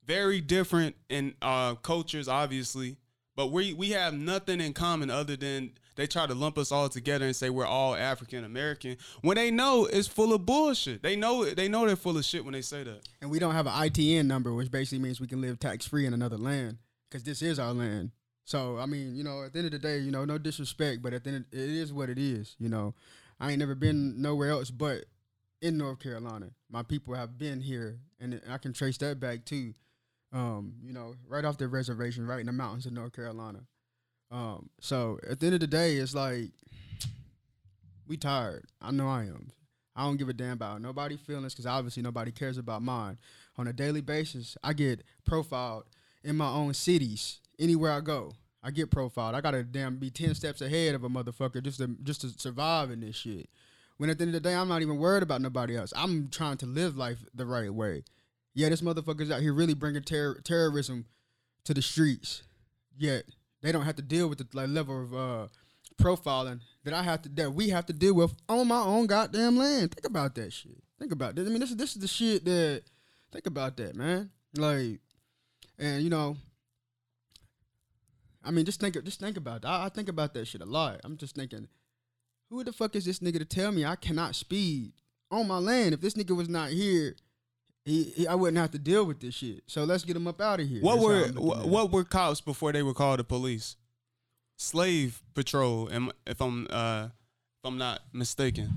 Very different in uh, cultures, obviously, but we we have nothing in common other than they try to lump us all together and say we're all African American when they know it's full of bullshit. They know they know they're full of shit when they say that. And we don't have an ITN number, which basically means we can live tax free in another land because this is our land. So I mean, you know, at the end of the day, you know, no disrespect, but at the end, it is what it is. You know, I ain't never been nowhere else but in North Carolina. My people have been here, and I can trace that back too. Um, you know, right off the reservation, right in the mountains of North Carolina. Um, so at the end of the day, it's like we tired. I know I am. I don't give a damn about nobody feelings because obviously nobody cares about mine. On a daily basis, I get profiled in my own cities anywhere I go. I get profiled. I gotta damn be ten steps ahead of a motherfucker just to just to survive in this shit. When at the end of the day, I'm not even worried about nobody else. I'm trying to live life the right way. Yeah, this motherfucker's out here really bringing ter- terrorism to the streets. Yet they don't have to deal with the like, level of uh, profiling that I have to that we have to deal with on my own goddamn land. Think about that shit. Think about this. I mean, this is this is the shit that. Think about that, man. Like, and you know, I mean, just think just think about that. I, I think about that shit a lot. I'm just thinking, who the fuck is this nigga to tell me I cannot speed on my land? If this nigga was not here, he, he, I wouldn't have to deal with this shit. So let's get him up out of here. What That's were what, what were cops before they were called the police? Slave patrol. and If I'm uh, if I'm not mistaken,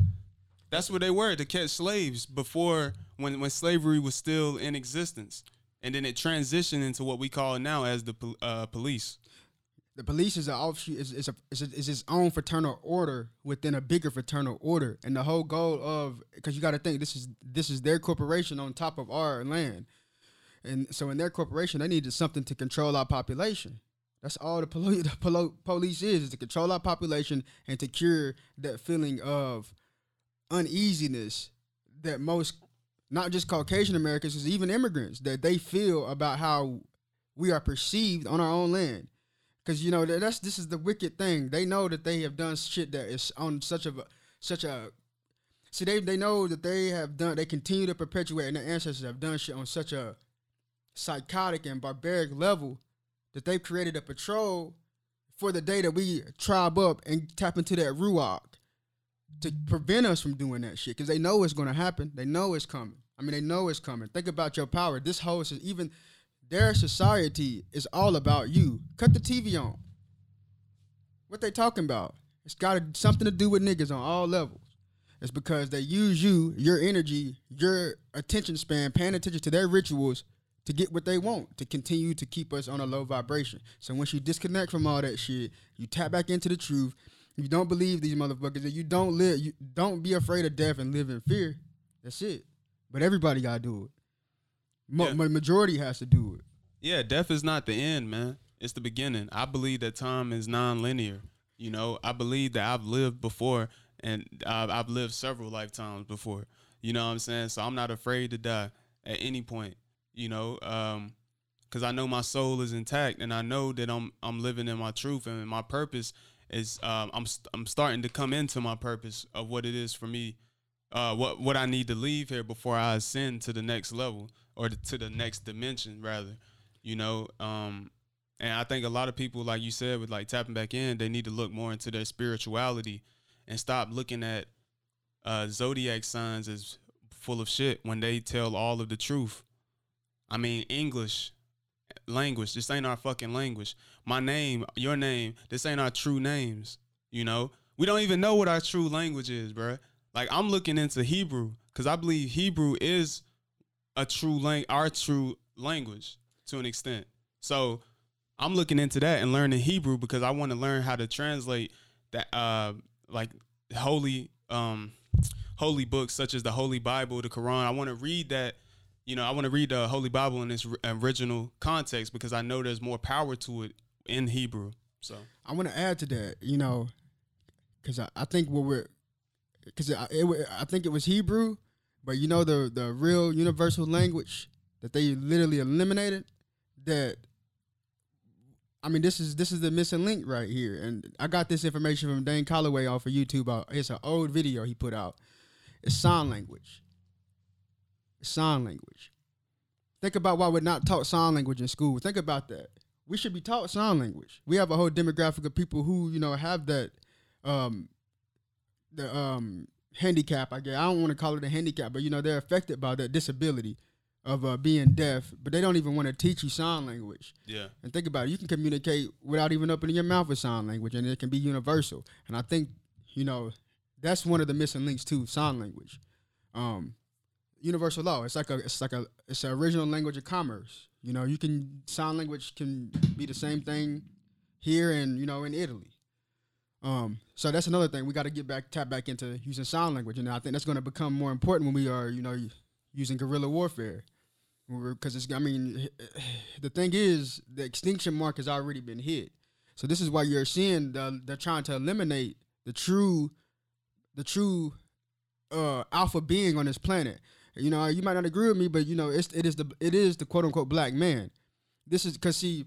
that's what they were to catch slaves before when when slavery was still in existence, and then it transitioned into what we call now as the uh, police the police is an offshoot is, is, a, is, is its own fraternal order within a bigger fraternal order. And the whole goal of because you got to think this is this is their corporation on top of our land. And so in their corporation they needed something to control our population. That's all the, poli- [laughs] the polo- police is is to control our population and to cure that feeling of uneasiness that most not just caucasian americans is even immigrants that they feel about how we are perceived on our own land Cause you know that's this is the wicked thing. They know that they have done shit that is on such a such a see they they know that they have done they continue to perpetuate and their ancestors have done shit on such a psychotic and barbaric level that they've created a patrol for the day that we tribe up and tap into that ruach to prevent us from doing that shit because they know it's going to happen. They know it's coming. I mean, they know it's coming. Think about your power. This host is even their society is all about you. Cut the TV on. What they talking about? It's got something to do with niggas on all levels. It's because they use you, your energy, your attention span, paying attention to their rituals to get what they want, to continue to keep us on a low vibration. So once you disconnect from all that shit, you tap back into the truth. You don't believe these motherfuckers, and you don't live. You don't be afraid of death and live in fear. That's it. But everybody gotta do it. Mo- yeah. majority has to do it. Yeah, death is not the end, man. It's the beginning. I believe that time is non-linear. You know, I believe that I've lived before, and I've, I've lived several lifetimes before. You know what I'm saying? So I'm not afraid to die at any point. You know, um, because I know my soul is intact, and I know that I'm I'm living in my truth, and my purpose is um, I'm I'm starting to come into my purpose of what it is for me, uh, what what I need to leave here before I ascend to the next level or to the next dimension rather you know. Um, and I think a lot of people, like you said, with like tapping back in, they need to look more into their spirituality and stop looking at uh, zodiac signs as full of shit when they tell all of the truth. I mean, English language, this ain't our fucking language. My name, your name, this ain't our true names. You know, we don't even know what our true language is, bruh. Like I'm looking into Hebrew because I believe Hebrew is a true lang our true language to an extent. So I'm looking into that and learning Hebrew because I want to learn how to translate that uh like holy um holy books such as the Holy Bible, the Quran. I want to read that you know, I want to read the Holy Bible in its original context because I know there's more power to it in Hebrew. So I want to add to that, you know, because I, I think what we're, because I, I think it was Hebrew, but you know the the real universal language that they literally eliminated. That I mean, this is this is the missing link right here, and I got this information from Dane Calloway off of YouTube. Uh, it's an old video he put out. It's sign language It's sign language. Think about why we're not taught sign language in school. Think about that. We should be taught sign language. We have a whole demographic of people who, you know, have that um the um handicap, I guess. I don't want to call it a handicap, but you know, they're affected by that disability of uh, being deaf, but they don't even want to teach you sign language. Yeah. And think about it, you can communicate without even opening your mouth with sign language and it can be universal. And I think, you know, that's one of the missing links to sign language. Um, universal law. It's like a it's like a it's an original language of commerce. You know, you can sign language can be the same thing here and you know in Italy. Um, so that's another thing we got to get back tap back into using sign language, and I think that's going to become more important when we are you know using guerrilla warfare. Because it's I mean the thing is the extinction mark has already been hit. So this is why you're seeing the, they're trying to eliminate the true the true uh, alpha being on this planet. You know, you might not agree with me, but you know, it's it is the it is the quote unquote black man. This is because see,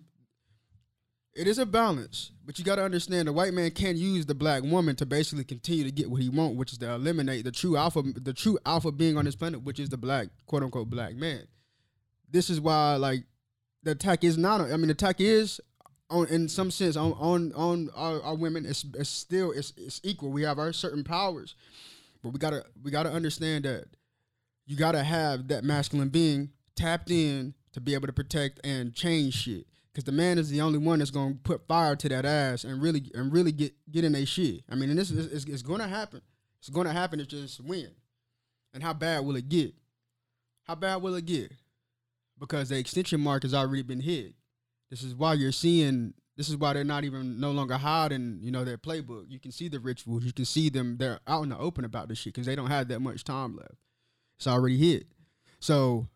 it is a balance, but you got to understand the white man can't use the black woman to basically continue to get what he want, which is to eliminate the true alpha, the true alpha being on this planet, which is the black quote unquote black man. This is why like the attack is not. I mean, the attack is on in some sense on on on our, our women. It's, it's still it's it's equal. We have our certain powers, but we gotta we gotta understand that you gotta have that masculine being tapped in to be able to protect and change shit. Cause the man is the only one that's gonna put fire to that ass and really and really get get in a shit. I mean, and this is it's, it's gonna happen. It's gonna happen. It's just when, and how bad will it get? How bad will it get? Because the extension mark has already been hit. This is why you're seeing. This is why they're not even no longer hiding. You know their playbook. You can see the rituals. You can see them. They're out in the open about this shit because they don't have that much time left. It's already hit. So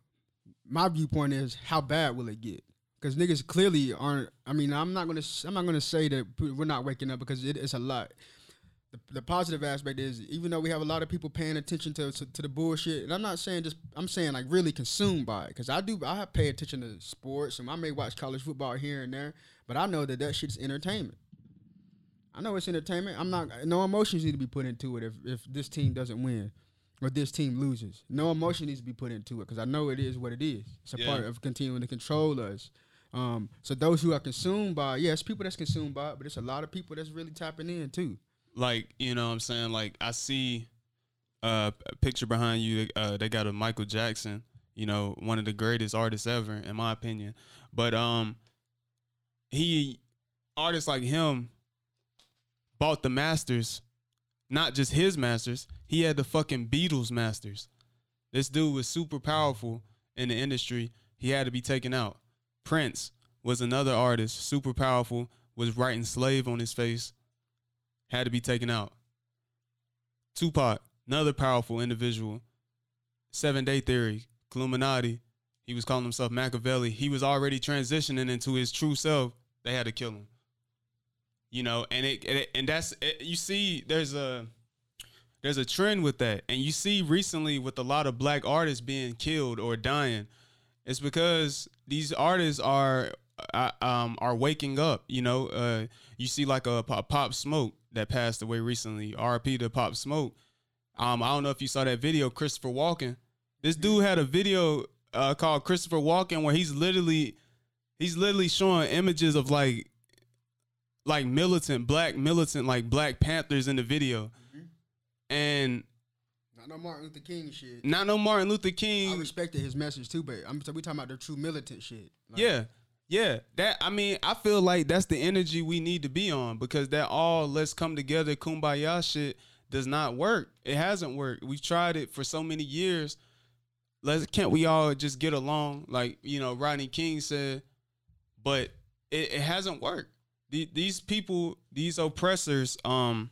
my viewpoint is how bad will it get? Because niggas clearly aren't. I mean, I'm not gonna. I'm not gonna say that we're not waking up because it, it's a lot. The, the, positive aspect is even though we have a lot of people paying attention to, to, to the bullshit, and I'm not saying just. I'm saying like really consumed by it because I do. I have pay attention to sports and I may watch college football here and there, but I know that that shit's entertainment. I know it's entertainment. I'm not. No emotions need to be put into it if if this team doesn't win or this team loses. No emotion needs to be put into it because I know it is what it is. It's a yeah. part of continuing to control us. Um, so those who are consumed by, yes, yeah, people that's consumed by it, but it's a lot of people that's really tapping in too. Like you know, what I'm saying like I see uh, a picture behind you. Uh, they got a Michael Jackson. You know, one of the greatest artists ever, in my opinion. But um, he artists like him bought the masters not just his masters, he had the fucking Beatles masters. This dude was super powerful in the industry. He had to be taken out. Prince was another artist, super powerful, was writing slave on his face, had to be taken out. Tupac, another powerful individual. Seven Day Theory, Illuminati. He was calling himself Machiavelli. He was already transitioning into his true self. They had to kill him you know and it, it and that's it, you see there's a there's a trend with that and you see recently with a lot of black artists being killed or dying it's because these artists are uh, um are waking up you know uh you see like a, a pop smoke that passed away recently rp to pop smoke um i don't know if you saw that video christopher walking this dude had a video uh called christopher walking where he's literally he's literally showing images of like like militant, black militant, like Black Panthers in the video. Mm-hmm. And not no Martin Luther King shit. Not no Martin Luther King. I respected his message too, but I'm so we talking about the true militant shit. Like, yeah. Yeah, that I mean, I feel like that's the energy we need to be on because that all let's come together kumbaya shit does not work. It hasn't worked. We've tried it for so many years. Let's can't we all just get along? Like you know, Rodney King said, but it, it hasn't worked. The, these people, these oppressors, um,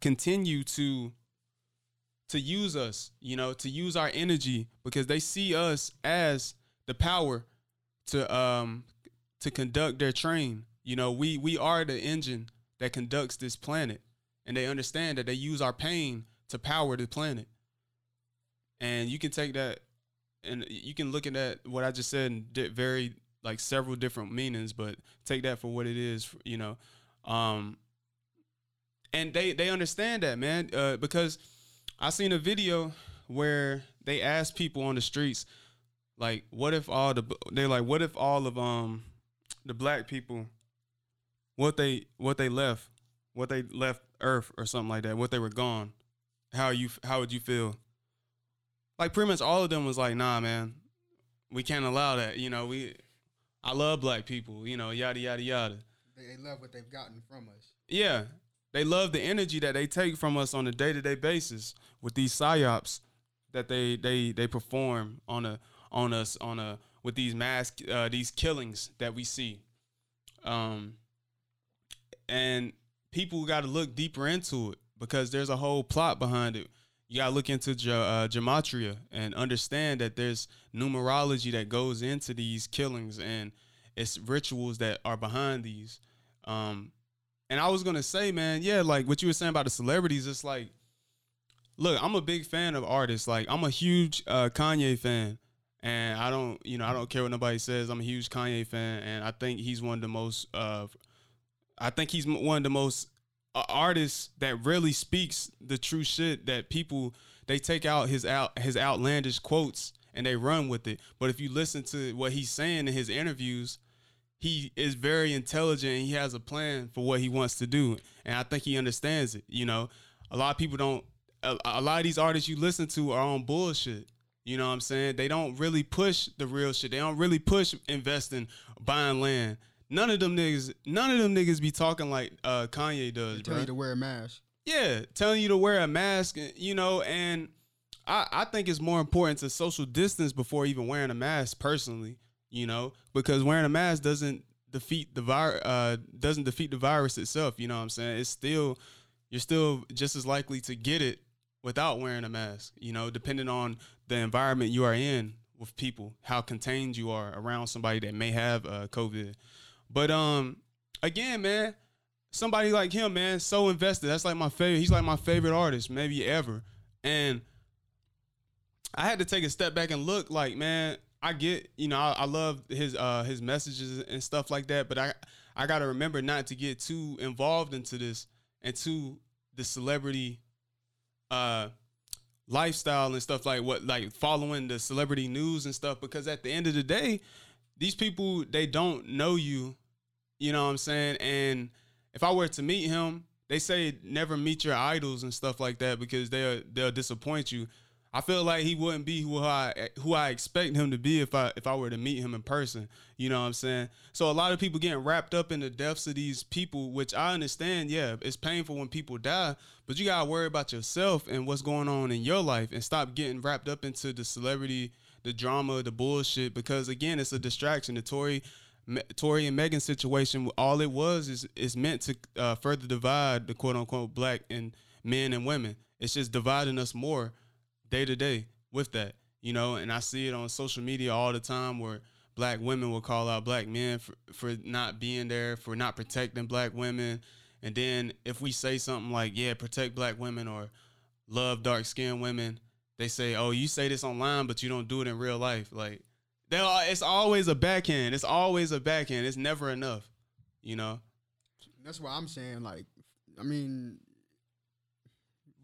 continue to to use us, you know, to use our energy because they see us as the power to um to conduct their train. You know, we we are the engine that conducts this planet, and they understand that they use our pain to power the planet. And you can take that, and you can look at that what I just said in very like several different meanings, but take that for what it is. You know, um, and they they understand that man uh, because I seen a video where they asked people on the streets like what if all the they're like what if all of um the black people what they what they left what they left earth or something like that what they were gone how you how would you feel? Like pretty much all of them was like nah man we can't allow that you know we i love black people you know yada yada yada. They love what they've gotten from us. Yeah they love the energy that they take from us on a day-to-day basis with these psyops that they they they perform on a on us on a with these mass uh, these killings that we see. Um and people got to look deeper into it because there's a whole plot behind it. You got to look into ge- uh, gematria and understand that there's numerology that goes into these killings and it's rituals that are behind these. Um and I was gonna say, man, yeah, like what you were saying about the celebrities, it's like, look, I'm a big fan of artists. Like I'm a huge uh, Kanye fan, and I don't, you know, I don't care what nobody says. I'm a huge Kanye fan, and I think he's one of the most, uh, I think he's one of the most uh, artists that really speaks the true shit that people they take out his out his outlandish quotes and they run with it. But if you listen to what he's saying in his interviews, he is very intelligent and he has a plan for what he wants to do. And i think he understands it you know. A lot of people don't a, a, lot of these artists you listen to are on bullshit you know what i'm saying? They don't really push the real shit. They don't really push investing buying land. None of them niggas none of them niggas be talking like uh, kanye does tell you to wear a mask. Yeah telling you to wear a mask you know and I, I think it's more important to social distance before even wearing a mask personally you know, because wearing a mask doesn't defeat the virus uh, doesn't defeat the virus itself. You know what I'm saying? It's still you're still just as likely to get it without wearing a mask. You know, depending on the environment you are in with people, how contained you are around somebody that may have uh, COVID. But um, again, man, somebody like him, man, so invested. That's like my favorite. He's like my favorite artist, maybe ever. And I had to take a step back and look, like, man, I get, you know, I, I, love his uh his messages and stuff like that, but I I gotta remember not to get too involved into this and to the celebrity uh lifestyle and stuff like what like following the celebrity news and stuff because at the end of the day, these people they don't know you, you know what I'm saying? And if I were to meet him, they say never meet your idols and stuff like that because they'll they'll disappoint you. I feel like he wouldn't be who I who I expect him to be if I if I were to meet him in person. You know what I'm saying? So a lot of people getting wrapped up in the deaths of these people, which I understand. Yeah, it's painful when people die, but you gotta worry about yourself and what's going on in your life, and stop getting wrapped up into the celebrity, the drama, the bullshit. Because again, it's a distraction. The Tory. Tory and Megan situation, all it was is is meant to uh, further divide the quote unquote black and men and women. It's just dividing us more day to day with that, you know, and I see it on social media all the time where black women will call out black men for, for not being there, for not protecting black women. And then if we say something like, yeah, protect black women or love dark skinned women, they say, oh, you say this online, but you don't do it in real life. Like, are, it's always a backhand. It's always a backhand. It's never enough, you know? That's what I'm saying. Like, I mean,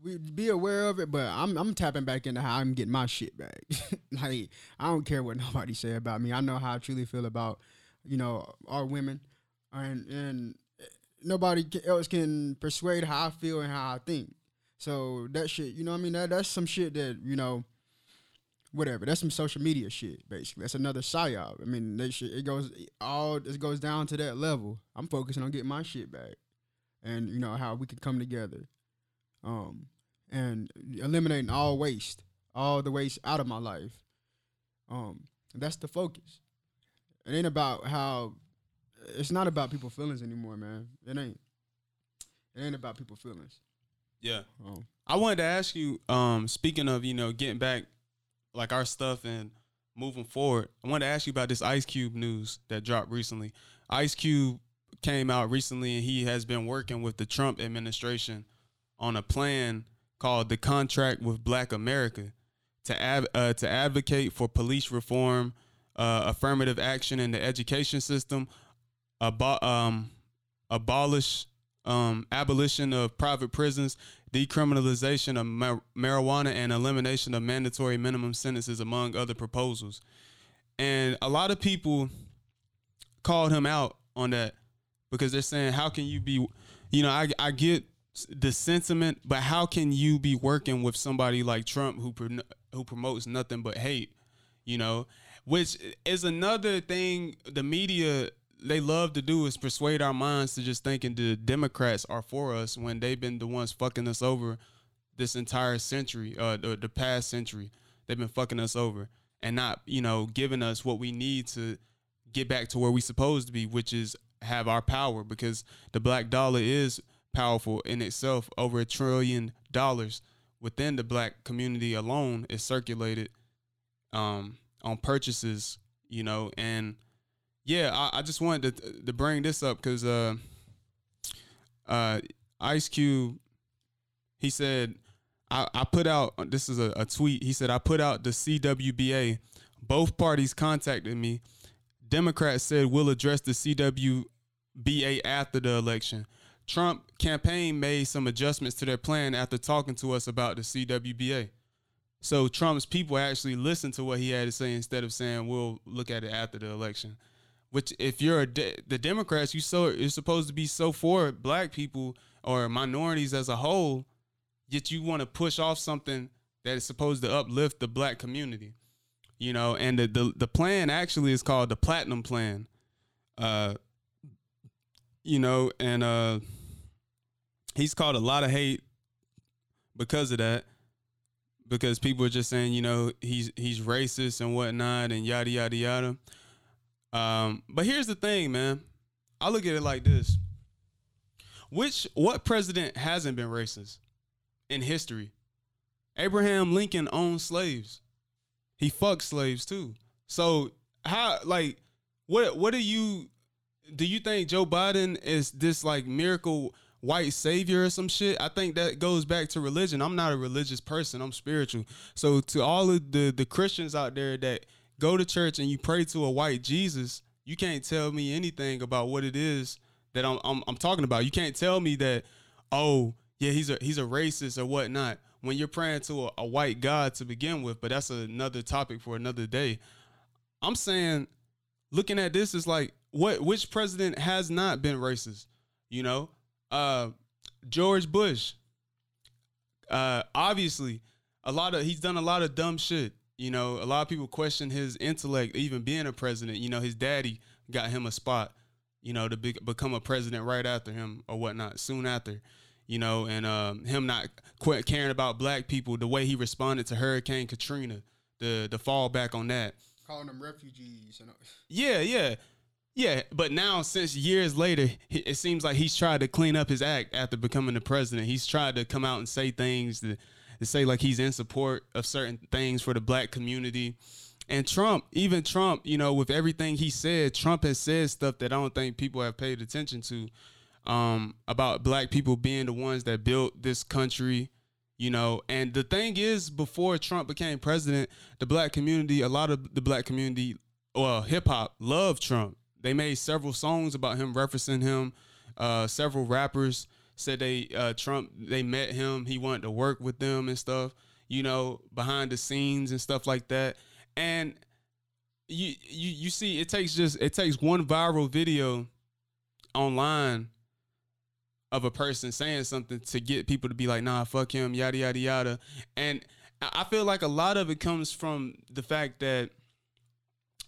we be aware of it, but I'm I'm tapping back into how I'm getting my shit back. [laughs] like I don't care what nobody say about me. I know how I truly feel about you know our women, and and nobody else can persuade how I feel and how I think. So that shit, you know, I mean that that's some shit that you know, whatever. That's some social media shit. Basically, that's another psyop. I mean, that shit it goes all it goes down to that level. I'm focusing on getting my shit back, and you know how we can come together. Um, and eliminating all waste, all the waste out of my life. Um, that's the focus. It ain't about how. It's not about people feelings anymore, man. It ain't. It ain't about people feelings. Yeah. Um, I wanted to ask you, um, speaking of, you know, getting back like our stuff and moving forward, I wanted to ask you about this Ice Cube news that dropped recently. Ice Cube came out recently and he has been working with the Trump administration on a plan called the Contract with Black America to ab- uh, to advocate for police reform, uh, affirmative action in the education system, abo- um, abolish um, abolition of private prisons, decriminalization of mar- marijuana, and elimination of mandatory minimum sentences, among other proposals. And a lot of people called him out on that because they're saying, "How can you be?" You know, I I get the sentiment, but how can you be working with somebody like Trump who pro- who promotes nothing but hate? You know, which is another thing the media they love to do is persuade our minds to just thinking the Democrats are for us when they've been the ones fucking us over this entire century, uh, the, the past century. They've been fucking us over and not, you know, giving us what we need to get back to where we supposed to be, which is have our power because the black dollar is powerful in itself. Over a trillion dollars within the black community alone is circulated um, on purchases, you know, and yeah, I, I just wanted to, to bring this up because uh, uh, Ice Cube, he said, I, I put out, this is a, a tweet, he said, I put out the CWBA. Both parties contacted me. Democrats said we'll address the CWBA after the election. Trump campaign made some adjustments to their plan after talking to us about the CWBA. So Trump's people actually listened to what he had to say instead of saying we'll look at it after the election. Which, if you're a de- the Democrats, you so you're supposed to be so for black people or minorities as a whole, yet you want to push off something that is supposed to uplift the black community. You know, and the the, the plan actually is called the Platinum Plan. Uh, you know, and uh, he's caught a lot of hate because of that because people are just saying, you know, he's he's racist and whatnot and yada yada yada. Um, but here's the thing, man. I look at it like this. Which what president hasn't been racist in history? Abraham Lincoln owned slaves. He fucked slaves too. So how like what what do you do you think Joe Biden is this like miracle white savior or some shit. I think that goes back to religion. I'm not a religious person. I'm spiritual. So to all of the the Christians out there that go to church and you pray to a white Jesus, you can't tell me anything about what it is that I'm I'm, I'm talking about. You can't tell me that oh yeah he's a he's a racist or whatnot when you're praying to a, a white God to begin with. But that's another topic for another day. I'm saying looking at this is like what which president has not been racist, you know? Uh, George Bush. Uh, obviously, a lot of he's done a lot of dumb shit. You know, a lot of people question his intellect, even being a president. You know, his daddy got him a spot. You know, to be, become a president right after him or whatnot, soon after. You know, and um, him not quit caring about black people, the way he responded to Hurricane Katrina, the the fallback on that. calling them refugees. And, Yeah, yeah. Yeah, but now since years later, it seems like he's tried to clean up his act after becoming the president. He's tried to come out and say things to, to say like he's in support of certain things for the black community. And Trump, even Trump, you know, with everything he said, Trump has said stuff that I don't think people have paid attention to um, about black people being the ones that built this country, you know. And the thing is, before Trump became president, the black community, a lot of the black community, well, hip hop loved Trump. They made several songs about him, referencing him. Uh, several rappers said they uh, Trump they met him. He wanted to work with them and stuff. You know, behind the scenes and stuff like that. And you you you see, it takes just it takes one viral video online of a person saying something to get people to be like, nah, fuck him, yada yada yada. And I feel like a lot of it comes from the fact that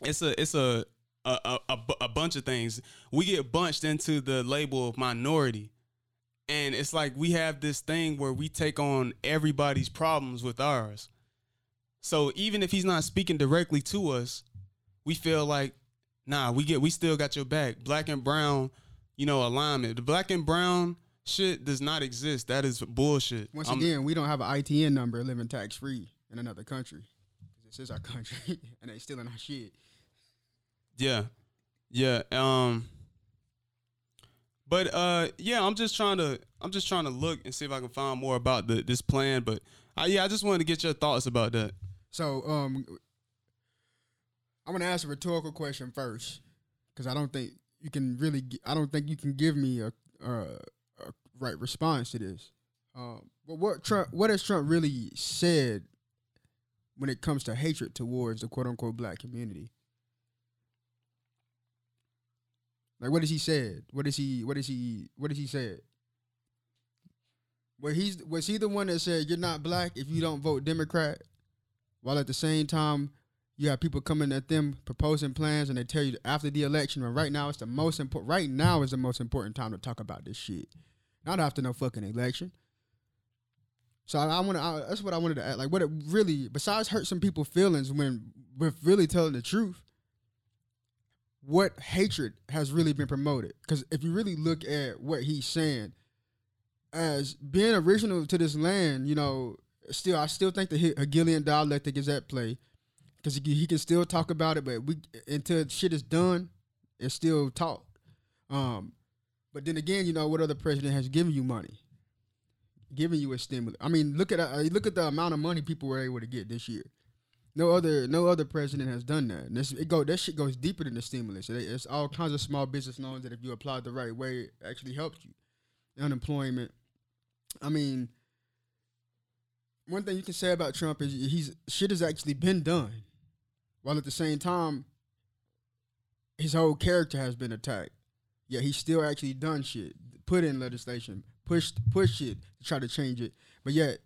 it's a it's a a, a, a bunch of things. We get bunched into the label of minority. And it's like we have this thing where we take on everybody's problems with ours. So even if he's not speaking directly to us, we feel like, nah, we get we still got your back. Black and brown, you know, alignment. The black and brown shit does not exist. That is bullshit. Once I'm- again, we don't have an ITN number living tax free in another country. This is our country, [laughs] and they stealing our shit. Yeah. Yeah. Um but uh yeah, I'm just trying to I'm just trying to look and see if I can find more about the this plan. But uh, yeah, I just wanted to get your thoughts about that. So, um, I'm gonna ask a rhetorical question first, because I don't think you can really. I don't think you can give me a, a, a right response to this. Um, but what Trump? What has Trump really said when it comes to hatred towards the quote unquote black community? Like, what has he said? What is he? What is he? What has he said? Well, he's was he the one that said you're not black if you don't vote Democrat? while at the same time you have people coming at them proposing plans and they tell you after the election when right now it's the most important right now is the most important time to talk about this shit not after no fucking election so i, I want to that's what i wanted to add like what it really besides hurt some people's feelings when with really telling the truth what hatred has really been promoted because if you really look at what he's saying as being original to this land you know still I still think the He- Hegelian dialectic is at play because he, can still talk about it, but we until shit is done, it's still talk. Um, but then again, you know what other president has given you money, giving you a stimulus. I mean, look at uh, look at the amount of money people were able to get this year. No other no other president has done that. This it go that shit goes deeper than the stimulus. It, it's all kinds of small business loans that if you apply the right way, actually helps you. Unemployment. I mean, one thing you can say about Trump is he's shit has actually been done, while at the same time, his whole character has been attacked. Yet he's still actually done shit, put in legislation, pushed push it to try to change it. But yet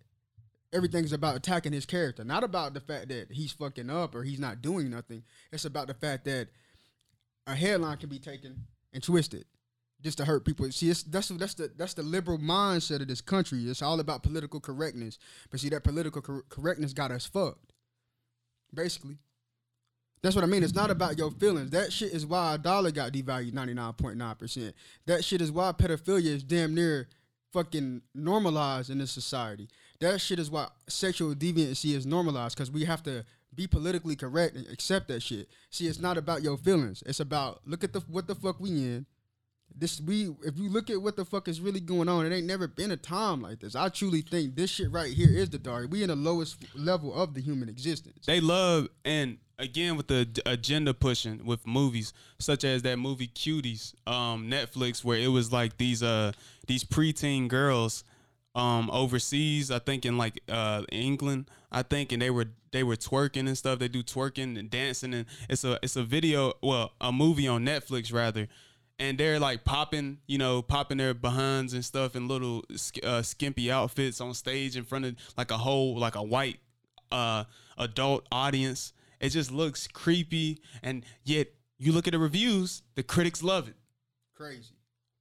everything's about attacking his character, not about the fact that he's fucking up or he's not doing nothing. It's about the fact that a headline can be taken and twisted just to hurt people. See, that's that's the that's the liberal mindset of this country. It's all about political correctness. But see, that political cor- correctness got us fucked. Basically, that's what I mean. It's not about your feelings. That shit is why a dollar got devalued ninety nine point nine percent. That shit is why pedophilia is damn near fucking normalized in this society. That shit is why sexual deviancy is normalized because we have to be politically correct and accept that shit. See, it's not about your feelings. It's about look at the what the fuck we in. This we if you look at what the fuck is really going on, it ain't never been a time like this. I truly think this shit right here is the dark. We in the lowest level of the human existence. They love and again with the agenda pushing with movies such as that movie Cuties, um, Netflix, where it was like these uh these preteen girls um overseas, I think in like uh England, I think, and they were they were twerking and stuff. They do twerking and dancing, and it's a it's a video, well, a movie on Netflix rather. And they're like popping, you know, popping their behinds and stuff in little uh, skimpy outfits on stage in front of like a whole like a white uh adult audience. It just looks creepy, and yet you look at the reviews, the critics love it. Crazy.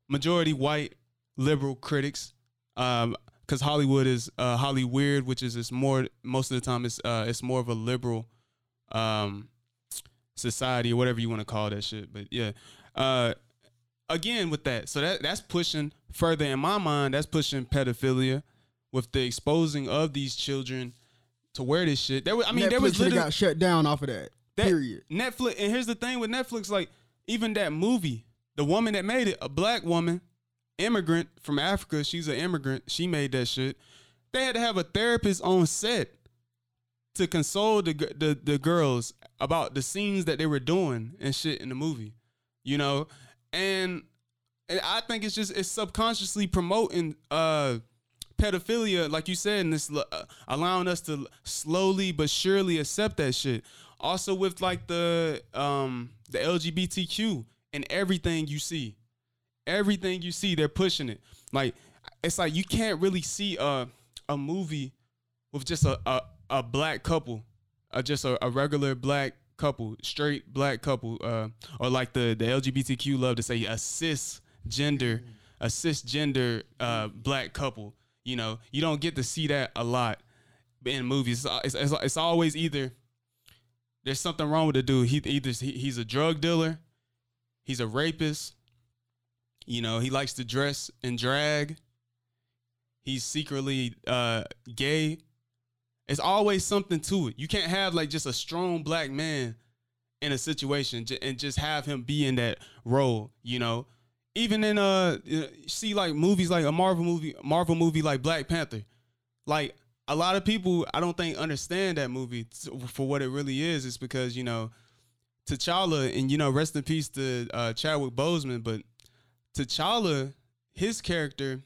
Majority white liberal critics, um, because Hollywood is uh Holly weird, which is it's more most of the time it's uh it's more of a liberal um society or whatever you want to call that shit. But yeah, uh, again with that, so that that's pushing further in my mind. That's pushing pedophilia with the exposing of these children to wear this shit. There was, I mean, Netflix there was literally got shut down off of that. that period. Netflix. And here's the thing with Netflix, like even that movie, the woman that made it, a black woman, immigrant from Africa. She's an immigrant. She made that shit. They had to have a therapist on set to console the the the girls about the scenes that they were doing and shit in the movie. You know, and, and I think it's just it's subconsciously promoting uh pedophilia, like you said, and this uh, allowing us to slowly but surely accept that shit. Also with like the um the LGBTQ and everything you see, everything you see, they're pushing it. Like it's like you can't really see a a movie with just a a, a black couple, uh, just a, a regular black couple, straight black couple, uh, or like the the LGBTQ love to say a cisgender a cisgender uh, black couple. You know, you don't get to see that a lot in movies. It's, it's, it's always either there's something wrong with the dude. He either he, he's a drug dealer, he's a rapist. You know, he likes to dress and drag. He's secretly uh, gay. It's always something to it. You can't have like just a strong black man in a situation and just have him be in that role. You know, even in uh see like movies like a Marvel movie, Marvel movie like Black Panther, like a lot of people I don't think understand that movie for what it really is. It's because you know T'Challa and you know rest in peace to uh, Chadwick Boseman, but T'Challa, his character,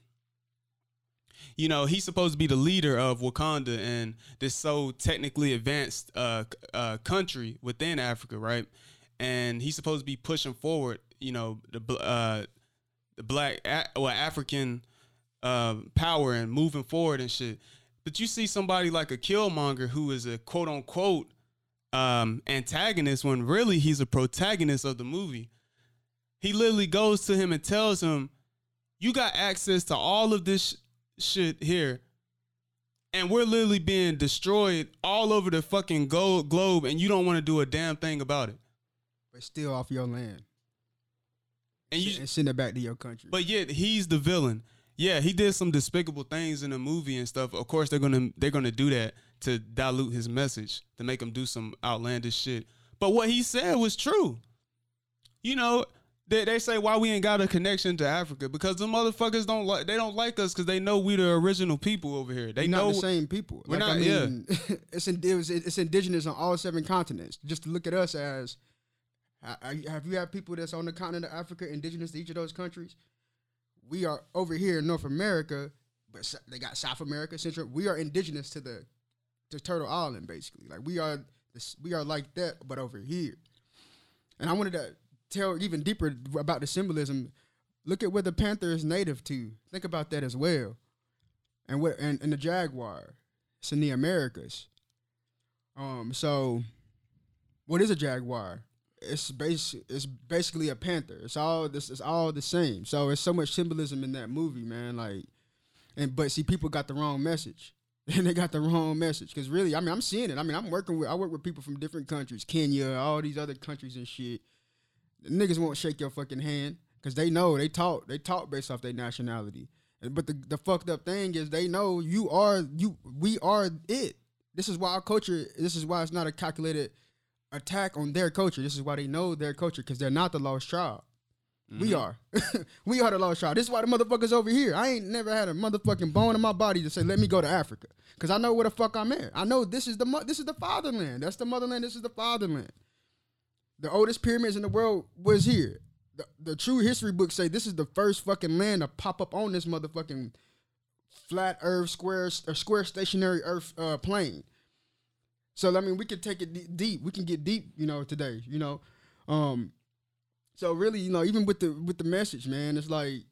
you know, he's supposed to be the leader of Wakanda and this so technically advanced uh, uh, country within Africa, right? And he's supposed to be pushing forward, you know, the uh, the black well African uh, power and moving forward and shit. But you see somebody like a Killmonger who is a quote unquote um, antagonist when really he's a protagonist of the movie. He literally goes to him and tells him, "You got access to all of this sh- shit here." And we're literally being destroyed all over the fucking go- globe, and you don't want to do a damn thing about it. But still off your land and you and send it back to your country. But yet he's the villain. Yeah, he did some despicable things in the movie and stuff. Of course, they're gonna they're gonna do that to dilute his message to make him do some outlandish shit. But what he said was true. You know, they, they say why we ain't got a connection to Africa because the motherfuckers don't like they don't like us because they know we the original people over here. They we're know not the same people. We're like, not. I mean, yeah, [laughs] it's in, it was, it's indigenous on all seven continents. Just to look at us as have you had people that's on the continent of Africa, indigenous to each of those countries? We are over here in North America, but they got South America, Central. We are indigenous to the to Turtle Island, basically. Like we are, we are like that, but over here. And I wanted to tell even deeper about the symbolism. Look at where the panther is native to. Think about that as well. And what and, and the jaguar, it's in the Americas. Um, so what is a jaguar? it's base it's basically a panther. It's all this it's all the same. So it's so much symbolism in that movie, man. Like, and but see, people got the wrong message. [laughs] And they got the wrong message because really, I mean, I'm seeing it. I mean, I'm working with I work with people from different countries, Kenya, all these other countries and shit. The niggas won't shake your fucking hand because they know they talk they talk based off their nationality. But the the fucked up thing is they know you are you we are it. This is why our culture. This is why it's not a calculated attack on their culture. This is why they know their culture because they're not the lost tribe. Mm-hmm. We are. [laughs] we are the lost tribe. This is why the motherfuckers over here. I ain't never had a motherfucking bone in my body to say, let me go to Africa. Because I know where the fuck I'm at. I know this is the this is the fatherland. That's the motherland. This is the fatherland. The oldest pyramids in the world was here. The, the true history books say this is the first fucking land to pop up on this motherfucking flat earth, square, or square stationary earth uh, plane. So I mean, we can take it deep. We can get deep, you know, today. You know, um, so really, you know, even with the with the message, man, it's like,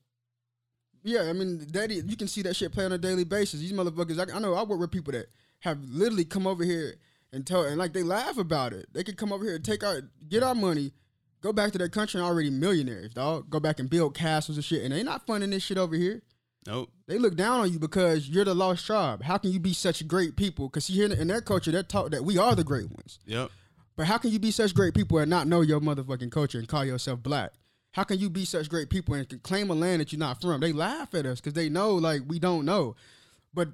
yeah, I mean, is, you can see that shit play on a daily basis. These motherfuckers, I, I know I work with people that have literally come over here and tell, and like they laugh about it. They could come over here and take our, get our money, go back to their country and already millionaires, dog. Go back and build castles and shit, and they not funding this shit over here. Nope. They look down on you because you're the lost tribe. How can you be such great people? Because here in their culture, they're taught that we are the great ones. Yep. But how can you be such great people and not know your motherfucking culture and call yourself black? How can you be such great people and claim a land that you're not from? They laugh at us because they know like we don't know. But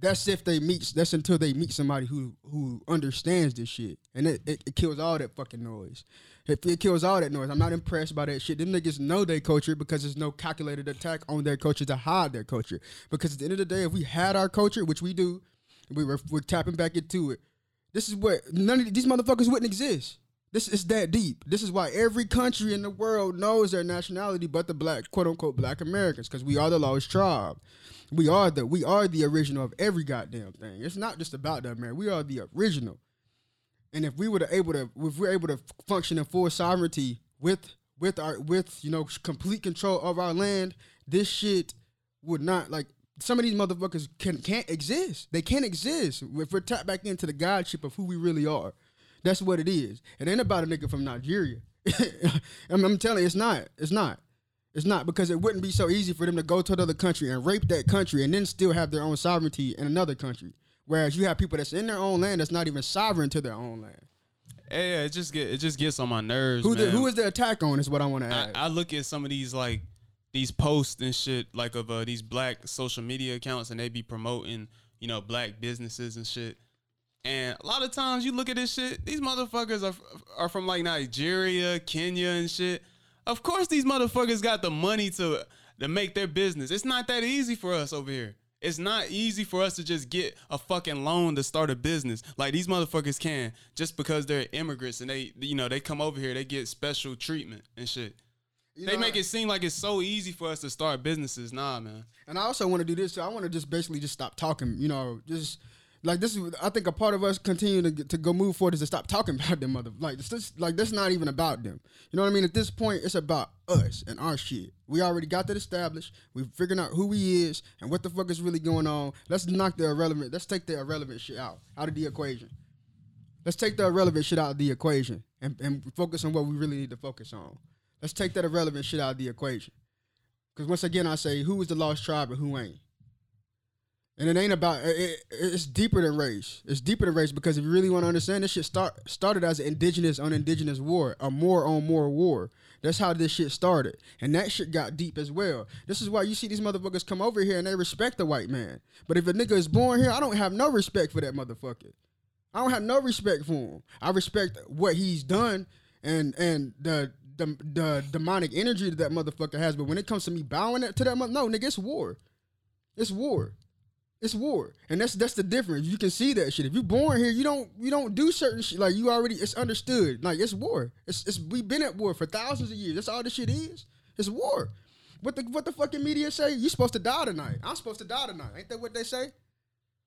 that's if they meet. That's until they meet somebody who who understands this shit, and it, it, it kills all that fucking noise. If it kills all that noise, I'm not impressed by that shit. Them niggas know their culture because there's no calculated attack on their culture to hide their culture. Because at the end of the day, if we had our culture, which we do, we were we're tapping back into it. This is what none of these motherfuckers wouldn't exist. This is that deep. This is why every country in the world knows their nationality, but the black, quote unquote, black Americans, because we are the lost tribe. We are the we are the original of every goddamn thing. It's not just about that, man. We are the original. And if we were able to, if we're able to function in full sovereignty with with our with you know complete control of our land, this shit would not like some of these motherfuckers can can't exist. They can't exist if we're tapped back into the godship of who we really are. That's what it is. It ain't about a nigga from Nigeria. [laughs] I'm, I'm telling you, it's not. It's not. It's not because it wouldn't be so easy for them to go to another country and rape that country and then still have their own sovereignty in another country. Whereas you have people that's in their own land that's not even sovereign to their own land. Yeah, it just get it just gets on my nerves. Who the, who is the attack on? Is what I want to I, ask. I look at some of these like these posts and shit like of uh, these black social media accounts and they be promoting you know black businesses and shit. And a lot of times you look at this shit, these motherfuckers are are from like Nigeria, Kenya, and shit. Of course, these motherfuckers got the money to to make their business. It's not that easy for us over here. It's not easy for us to just get a fucking loan to start a business like these motherfuckers can just because they're immigrants and they you know they come over here they get special treatment and shit. You they know, make it seem like it's so easy for us to start businesses. Nah, man. And I also want to do this. So I want to just basically just stop talking. You know, just like this is. I think a part of us continue to to go move forward is to stop talking [laughs] about them mother. Like this, this like this not even about them. You know what I mean? At this point, it's about us and our shit. We already got that established. We figured out who he is and what the fuck is really going on. Let's knock the irrelevant. Let's take the irrelevant shit out out of the equation. Let's take the irrelevant shit out of the equation and, and focus on what we really need to focus on. Let's take that irrelevant shit out of the equation. Because once again, I say, who is the lost tribe and who ain't? And it ain't about it, it- it's deeper than race. It's deeper than race because if you really want to understand, this shit start started as an indigenous on indigenous war, a more on more war. That's how this shit started, and that shit got deep as well. This is why you see these motherfuckers come over here and they respect the white man. But if a nigga is born here, I don't have no respect for that motherfucker. I don't have no respect for him. I respect what he's done and and the the, the demonic energy that that motherfucker has. But when it comes to me bowing to that no nigga, it's war. It's war. It's war, and that's that's the difference. You can see that shit. If you're born here, you don't you don't do certain shit. Like you already, it's understood. Like it's war. It's it's we've been at war for thousands of years. That's all this shit is. It's war. What the what the fucking media say? You supposed to die tonight. I'm supposed to die tonight. Ain't that what they say?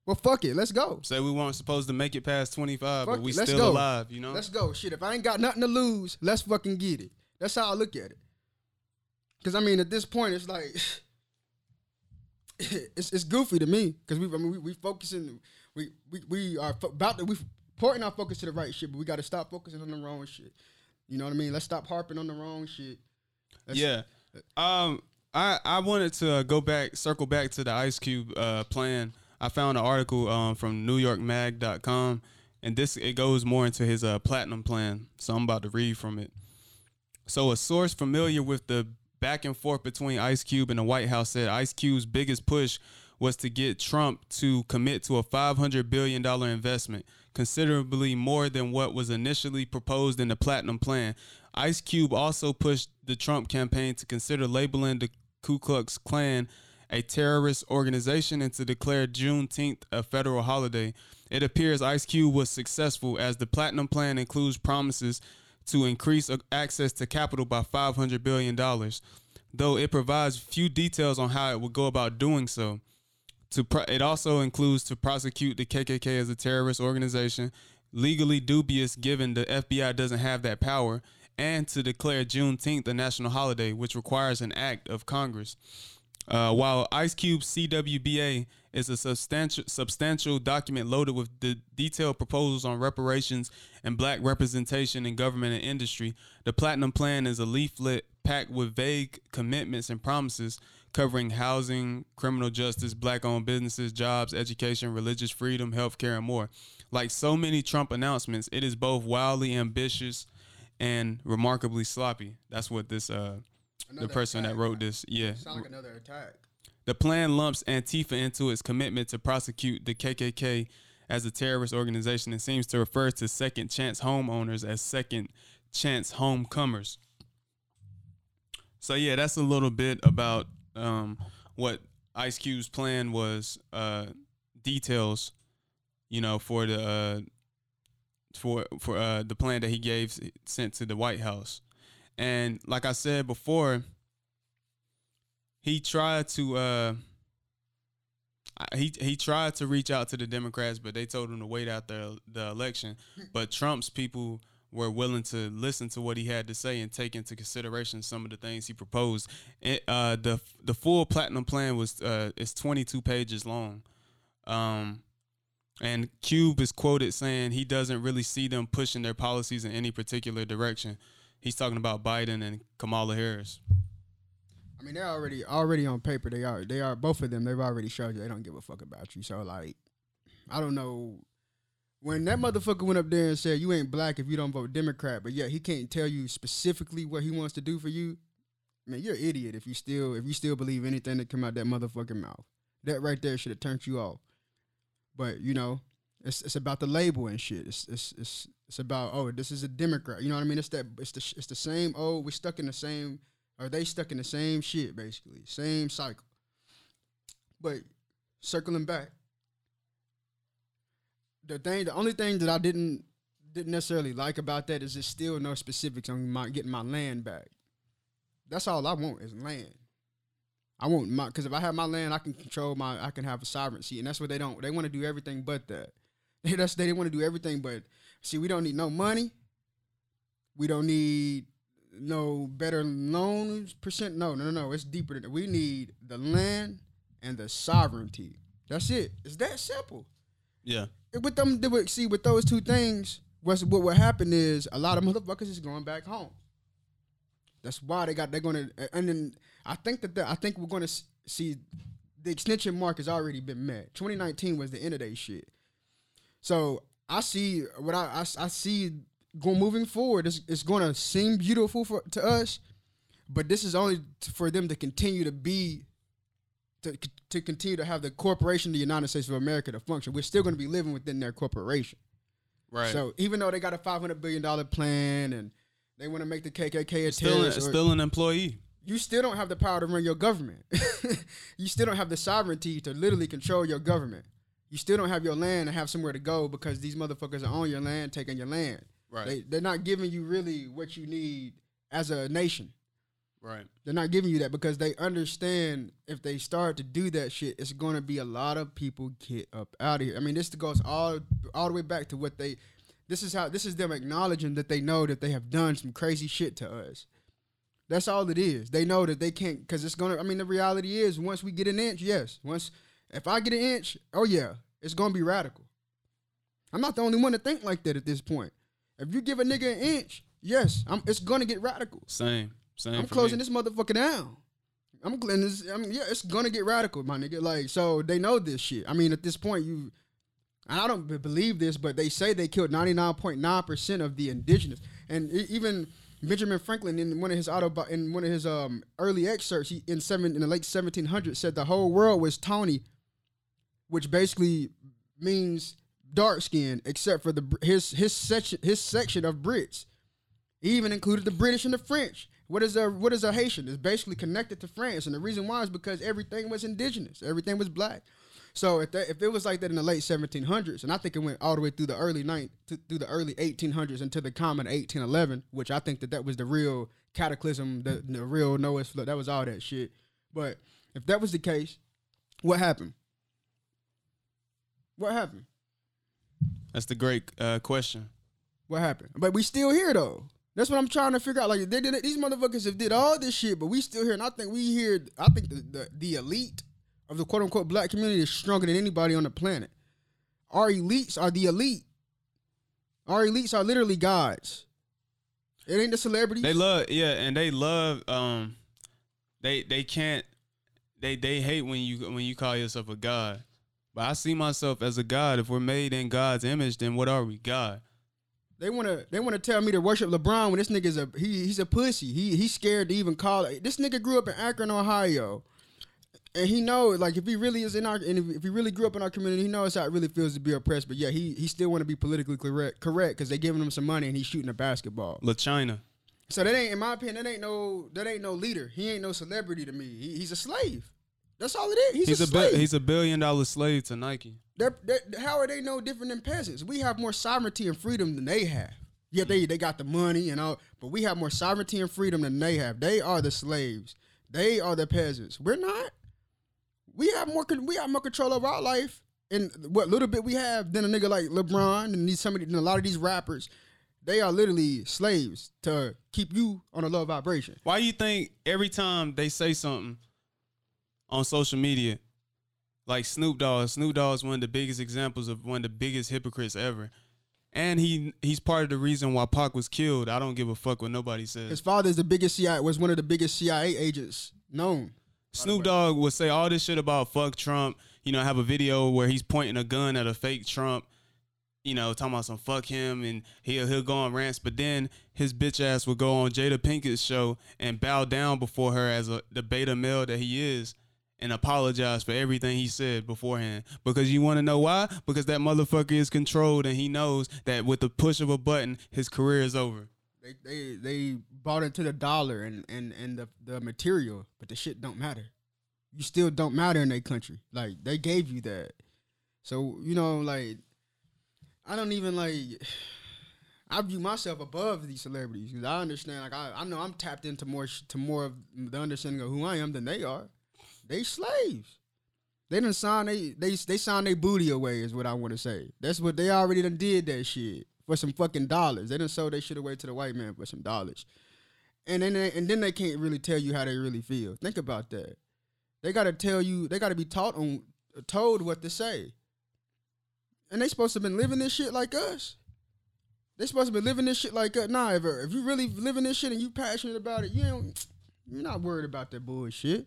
Well, fuck it. Let's go. Say we weren't supposed to make it past twenty five, but we still go. alive. You know. Let's go. Shit, if I ain't got nothing to lose, let's fucking get it. That's how I look at it. Cause I mean, at this point, it's like [laughs] [coughs] it's it's goofy to me. Cause we I mean we, we focusing we we we are fo- about to we pointing our focus to the right shit, but we got to stop focusing on the wrong shit. You know what I mean? Let's stop harping on the wrong shit. Let's- yeah. Um, I I wanted to uh, go back, circle back to the Ice Cube uh, plan. I found an article um, from NewYorkMag.com, and this it goes more into his uh, platinum plan. So I'm about to read from it. So a source familiar with the back and forth between Ice Cube and the White House said Ice Cube's biggest push was to get Trump to commit to a 500 billion dollar investment, considerably more than what was initially proposed in the Platinum Plan. Ice Cube also pushed the Trump campaign to consider labeling the Ku Klux Klan a terrorist organization and to declare Juneteenth a federal holiday. It appears Ice Cube was successful as the Platinum Plan includes promises to increase access to capital by $500 billion, though it provides few details on how it would go about doing so. To pro- it also includes to prosecute the KKK as a terrorist organization, legally dubious given the FBI doesn't have that power, and to declare Juneteenth a national holiday, which requires an act of Congress. Uh, while Ice Cube's CWBA is a substantial substantial document loaded with the detailed proposals on reparations and black representation in government and industry, the Platinum Plan is a leaflet packed with vague commitments and promises covering housing, criminal justice, black-owned businesses, jobs, education, religious freedom, healthcare, and more. Like so many Trump announcements, it is both wildly ambitious and remarkably sloppy. That's what this uh the Another person that wrote this, yeah, Sound like another attack. the plan lumps Antifa into its commitment to prosecute the KKK as a terrorist organization and seems to refer to second chance homeowners as second chance homecomers. So yeah, that's a little bit about um, what Ice Cube's plan was. Uh, details, you know, for the uh, for for uh, the plan that he gave sent to the White House, and like I said before, he tried to uh he he tried to reach out to the Democrats, but they told him to wait out the the election. But Trump's people were willing to listen to what he had to say and take into consideration some of the things he proposed. It, uh, the the full platinum plan was uh, is 22 pages long, um, and Cube is quoted saying he doesn't really see them pushing their policies in any particular direction. He's talking about Biden and Kamala Harris. I mean, they're already already on paper. They are they are both of them. They've already showed you they don't give a fuck about you. So like, I don't know. When that motherfucker went up there and said you ain't black if you don't vote Democrat, but yeah, he can't tell you specifically what he wants to do for you. Man, you're an idiot if you still if you still believe anything that come out that motherfucking mouth. That right there should have turned you off. But you know, it's it's about the label and shit. It's it's it's it's about oh this is a Democrat. You know what I mean? It's that it's the it's the same. Oh, we're stuck in the same. Are they stuck in the same shit basically? Same cycle. But circling back, the thing, the only thing that I didn't didn't necessarily like about that is there's still no specifics on my getting my land back. That's all I want is land. I want my because if I have my land, I can control my, I can have a sovereignty, and that's what they don't. They want to do everything but that. They [laughs] that's they want to do everything but. See, we don't need no money. We don't need no better loans percent. No, no, no, no. It's deeper than that. We need the land and the sovereignty. That's it. It's that simple. Yeah. With them, see with those two things. What's what will happen is a lot of motherfuckers is going back home. That's why they got. They're gonna. And then I think that the, I think we're gonna see the extension mark has already been met. 2019 was the end of that shit. So I see what I I, I see going moving forward. It's, it's going to seem beautiful for to us, but this is only for them to continue to be. To, to continue to have the corporation, the United States of America, to function, we're still going to be living within their corporation. Right. So even though they got a five hundred billion dollar plan and they want to make the KKK a still, terrorist, still an employee. you still don't have the power to run your government. [laughs] you still don't have the sovereignty to literally control your government. You still don't have your land and have somewhere to go because these motherfuckers are on your land, taking your land. Right. They they're not giving you really what you need as a nation. right. They're not giving you that because they understand if they start to do that shit, it's going to be a lot of people get up out of here. I mean, this goes all all the way back to what they. This is how this is them acknowledging that they know that they have done some crazy shit to us. That's all it is. They know that they can't because it's gonna. I mean, the reality is once we get an inch, yes. Once if I get an inch, oh yeah, it's gonna be radical. I'm not the only one to think like that at this point. If you give a nigga an inch, yes, I'm, it's gonna get radical. Same. Same. I'm closing me. this motherfucker down. I'm this. I mean, yeah, it's gonna get radical, my nigga. Like, so they know this shit. I mean, at this point, you, and I don't believe this, but they say they killed 99.9 percent of the indigenous, and even Benjamin Franklin in one of his auto in one of his um early excerpts, he in seven in the late 1700s said the whole world was Tawny, which basically means dark skin, except for the his his section his section of Brits. He even included the British and the French. What is a what is a Haitian? It's basically connected to France, and the reason why is because everything was indigenous, everything was black. So if that, if it was like that in the late 1700s, and I think it went all the way through the early night through the early 1800s into the common 1811, which I think that that was the real cataclysm, the, the real Noah's flood. That was all that shit. But if that was the case, what happened? What happened? That's the great uh, question. What happened? But we still here though. That's what I'm trying to figure out. Like they did these motherfuckers have did all this shit, but we still here. And I think we here. I think the, the the elite of the quote unquote black community is stronger than anybody on the planet. Our elites are the elite. Our elites are literally gods. It ain't the celebrities. They love, yeah, and they love. Um, they they can't. They they hate when you when you call yourself a god. But I see myself as a god. If we're made in God's image, then what are we? God. They wanna they wanna tell me to worship LeBron when this nigga's a he he's a pussy. He he's scared to even call it. This nigga grew up in Akron, Ohio. And he knows, like, if he really is in our, and if, he really grew up in our community, he knows how it really feels to be oppressed. But yeah, he he still want to be politically correct, correct, because they giving him some money and he's shooting a basketball. La China. So that ain't, in my opinion, that ain't no, that ain't no leader. He ain't no celebrity to me. He, he's a slave. That's all it is. He's, He's a, a bi- slave. he's a billion dollar slave to Nike. They're, they're, how are they no different than peasants? We have more sovereignty and freedom than they have. Yeah, they they got the money and all, but we have more sovereignty and freedom than they have. They are the slaves. They are the peasants. We're not. We have more. We have more control over our life and what little bit we have than a nigga like LeBron and these somebody. And a lot of these rappers, they are literally slaves to keep you on a low vibration. Why do you think every time they say something on social media, like Snoop Dogg, Snoop Dogg is one of the biggest examples of one of the biggest hypocrites ever. and he he's part of the reason why Pac was killed. I don't give a fuck what nobody says. His father is the biggest CIA was one of the biggest CIA agents known. Snoop Dogg would say all this shit about fuck Trump. You know, have a video where he's pointing a gun at a fake Trump. You know, talking about some fuck him, and he'll he'll go on rants. But then his bitch ass would go on Jada Pinkett's show and bow down before her as a the beta male that he is, and apologize for everything he said beforehand. Because you want to know why? Because that motherfucker is controlled, and he knows that with the push of a button, his career is over. They they they bought into the dollar and and and the the material, but the shit don't matter. You still don't matter in their country. Like they gave you that. So you know, like I don't even like. [sighs] I view myself above these celebrities because I understand. Like I, I know I'm tapped into more to more of the understanding of who I am than they are. They slaves. They didn't sign they they they signed their booty away is what I want to say. That's what they already done did that shit for some fucking dollars. They didn't sold their shit away to the white man for some dollars. And then they, and then they can't really tell you how they really feel. Think about that. They got to tell you. They got to be taught on told what to say. And they supposed to been living this shit like us. They supposed to be living this shit like us. Nah, if, if you really living this shit and you passionate about it, you. You're not worried about that bullshit.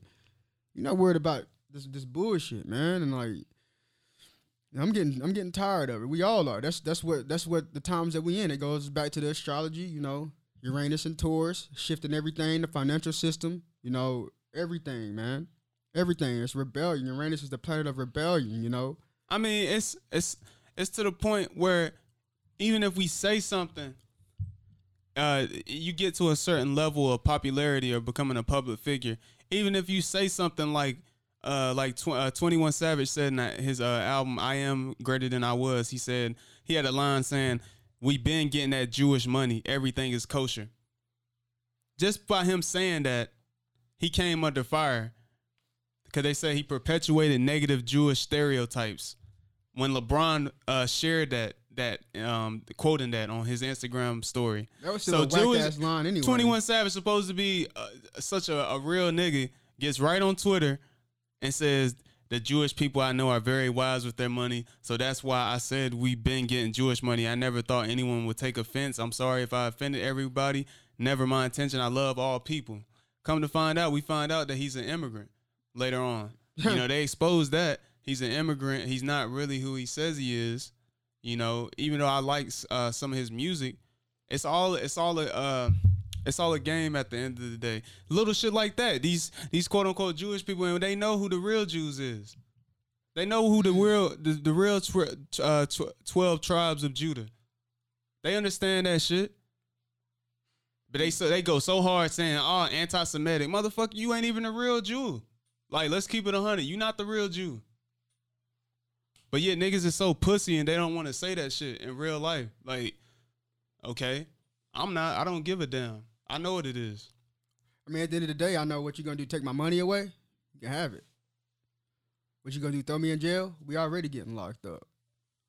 You're not worried about this this bullshit, man. And like, I'm getting I'm getting tired of it. We all are. That's that's what that's what the times that we in. It goes back to the astrology, you know, Uranus and Taurus, shifting everything, the financial system, you know, everything, man. Everything. It's rebellion. Uranus is the planet of rebellion, you know. I mean, it's it's it's to the point where even if we say something, uh, you get to a certain level of popularity or becoming a public figure. Even if you say something like uh, like tw- uh, 21 Savage said in his uh, album I Am Greater Than I Was, he said he had a line saying, "We've been getting that Jewish money. Everything is kosher." Just by him saying that, he came under fire because they say he perpetuated negative Jewish stereotypes. When LeBron uh, shared that that um, quoting that on his Instagram story, that was still so a ass line anyway. Twenty One Savage supposed to be uh, such a, a real nigga gets right on Twitter and says the Jewish people I know are very wise with their money. So that's why I said we've been getting Jewish money. I never thought anyone would take offense. I'm sorry if I offended everybody. Never my intention. I love all people. Come to find out, we find out that he's an immigrant later on. you [laughs] know, they exposed that he's an immigrant. He's not really who he says he is. You know, even though I like uh, some of his music, it's all it's all a uh, it's all a game at the end of the day. Little shit like that. These these quote unquote Jewish people, they know who the real Jews is. They know who the real the, the real tw- uh, tw- twelve tribes of Judah. They understand that shit. But they so they go so hard saying, "Oh, anti-Semitic, motherfucker, you ain't even a real Jew." Like, let's keep it hundred. You not the real Jew. But yet niggas is so pussy and they don't want to say that shit in real life. Like, okay, I'm not. I don't give a damn. I know what it is. I mean, at the end of the day, I know what you're gonna do. Take my money away. You can have it. What you gonna do? Throw me in jail? We already getting locked up.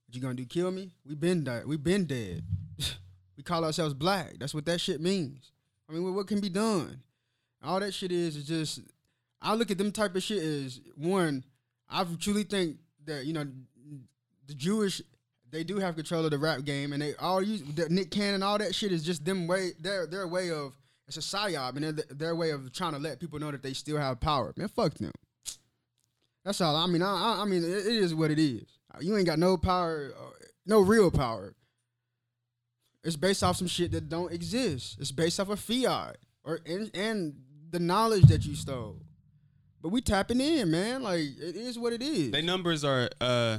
What you gonna do? Kill me? We been dead. We been dead. [laughs] we call ourselves black. That's what that shit means. I mean, what can be done? All that shit is is just. I look at them type of shit as one. I truly think that you know the Jewish they do have control of the rap game, and they all use the Nick Cannon, all that shit is just them way their their way of it's a psyop, and their, their way of trying to let people know that they still have power. Man, fuck them. That's all. I mean, I, I mean, it, is what it is. You ain't got no power, uh, no real power. It's based off some shit that don't exist. It's based off of fiat or and, and the knowledge that you stole. But we tapping in, man. Like it is what it is. They numbers are uh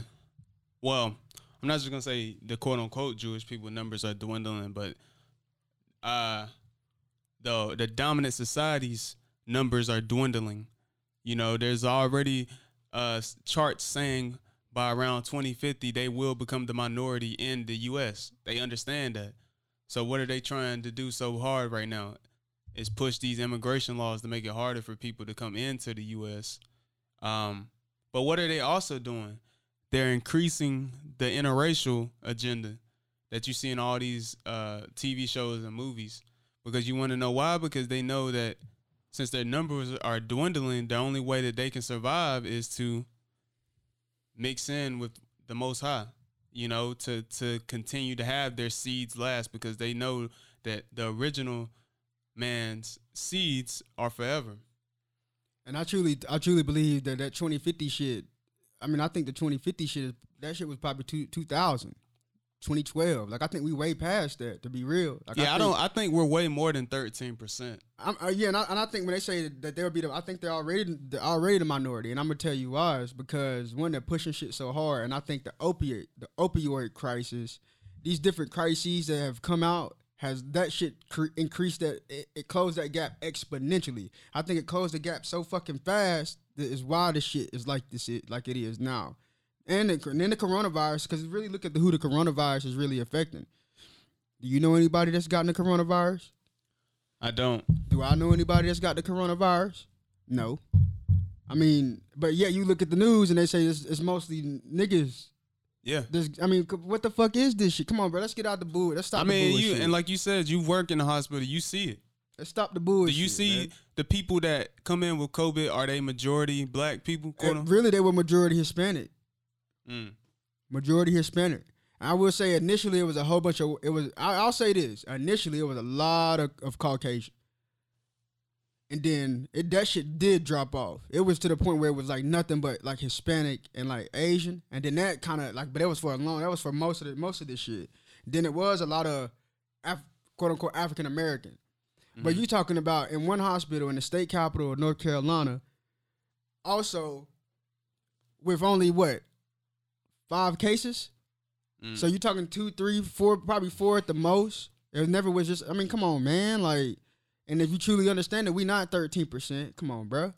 well, I'm not just gonna say the quote unquote Jewish people numbers are dwindling, but uh the the dominant societies numbers are dwindling. You know, there's already uh charts saying by around 2050 they will become the minority in the US. They understand that. So what are they trying to do so hard right now? Is push these immigration laws to make it harder for people to come into the US. Um, but what are they also doing? They're increasing the interracial agenda that you see in all these uh, TV shows and movies. Because you want to know why? Because they know that since their numbers are dwindling, the only way that they can survive is to mix in with the Most High. you know, to to continue to have their seeds last because they know that the original man's seeds are forever. And I truly, I truly believe that that 2050 shit. I mean, I think the 2050 shit, that shit was probably two, 2000, 2012. Like I think we way past that. To be real. Like, yeah, I, think, don't. I think we're way more than thirteen percent. I'm, uh, yeah, and I, and I think when they say that they'll be the, I think they're already they're already the minority, and I'm gonna tell you why is because one they're pushing shit so hard, and I think the opiate the opioid crisis, these different crises that have come out has that shit cre- increased that it, it closed that gap exponentially. I think it closed the gap so fucking fast is why this shit is like this it like it is now, and, the, and then the coronavirus because really look at the, who the coronavirus is really affecting. Do you know anybody that's gotten the coronavirus? I don't. Do I know anybody that's got the coronavirus? No. I mean, but yeah, you look at the news and they say it's, it's mostly niggas. Yeah. This, I mean, what the fuck is this shit? Come on, bro. Let's get out the bull. Let's stop I mean, you and like you said, you work in the hospital. You see it. Stop the bullshit. Do you see man. the people that come in with COVID? Are they majority black people? Quote really, they were majority Hispanic. Mm. Majority Hispanic. I will say initially it was a whole bunch of it was. I, I'll say this. Initially it was a lot of, of Caucasian, and then it that shit did drop off. It was to the point where it was like nothing but like Hispanic and like Asian, and then that kind of like, but that was for a long. That was for most of the most of this shit. Then it was a lot of Af- quote unquote African American. But you're talking about in one hospital in the state capital of North Carolina, also with only what five cases. Mm. So you're talking two, three, four, probably four at the most. It never was just. I mean, come on, man. Like, and if you truly understand it, we not thirteen percent. Come on, bro.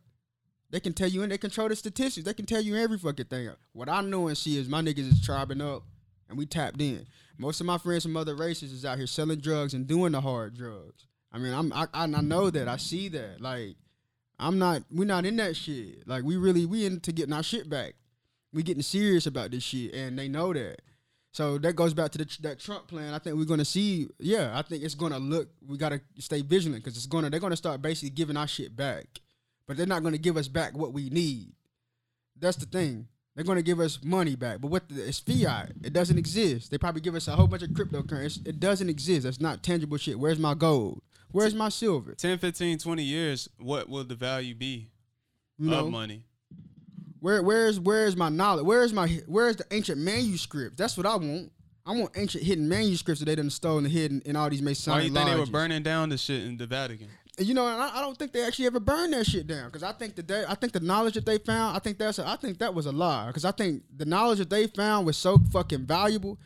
They can tell you and they control the statistics. They can tell you every fucking thing. What I know and see is my niggas is tribing up, and we tapped in. Most of my friends from other races is out here selling drugs and doing the hard drugs. I mean, I'm I, I know that. I see that. Like, I'm not. We're not in that shit. Like, we really we into getting our shit back. We getting serious about this shit, and they know that. So that goes back to the, that Trump plan. I think we're gonna see. Yeah, I think it's gonna look. We gotta stay vigilant because it's gonna. They're gonna start basically giving our shit back, but they're not gonna give us back what we need. That's the thing. They're gonna give us money back, but what the, it's fiat. It doesn't exist. They probably give us a whole bunch of cryptocurrency. It doesn't exist. That's not tangible shit. Where's my gold? Where's my silver? 10, 15, 20 years, what will the value be You know, of money? Where where's where's my knowledge? Where's my where's the ancient manuscripts? That's what I want. I want ancient hidden manuscripts that they done stolen and hidden in all these Why Masonic you think they were burning down the shit in the Vatican? You know, and I, I don't think they actually ever burned that shit down because I think that they, I think the knowledge that they found, I think that's, a, I think that was a lie because I think the knowledge that they found was so fucking valuable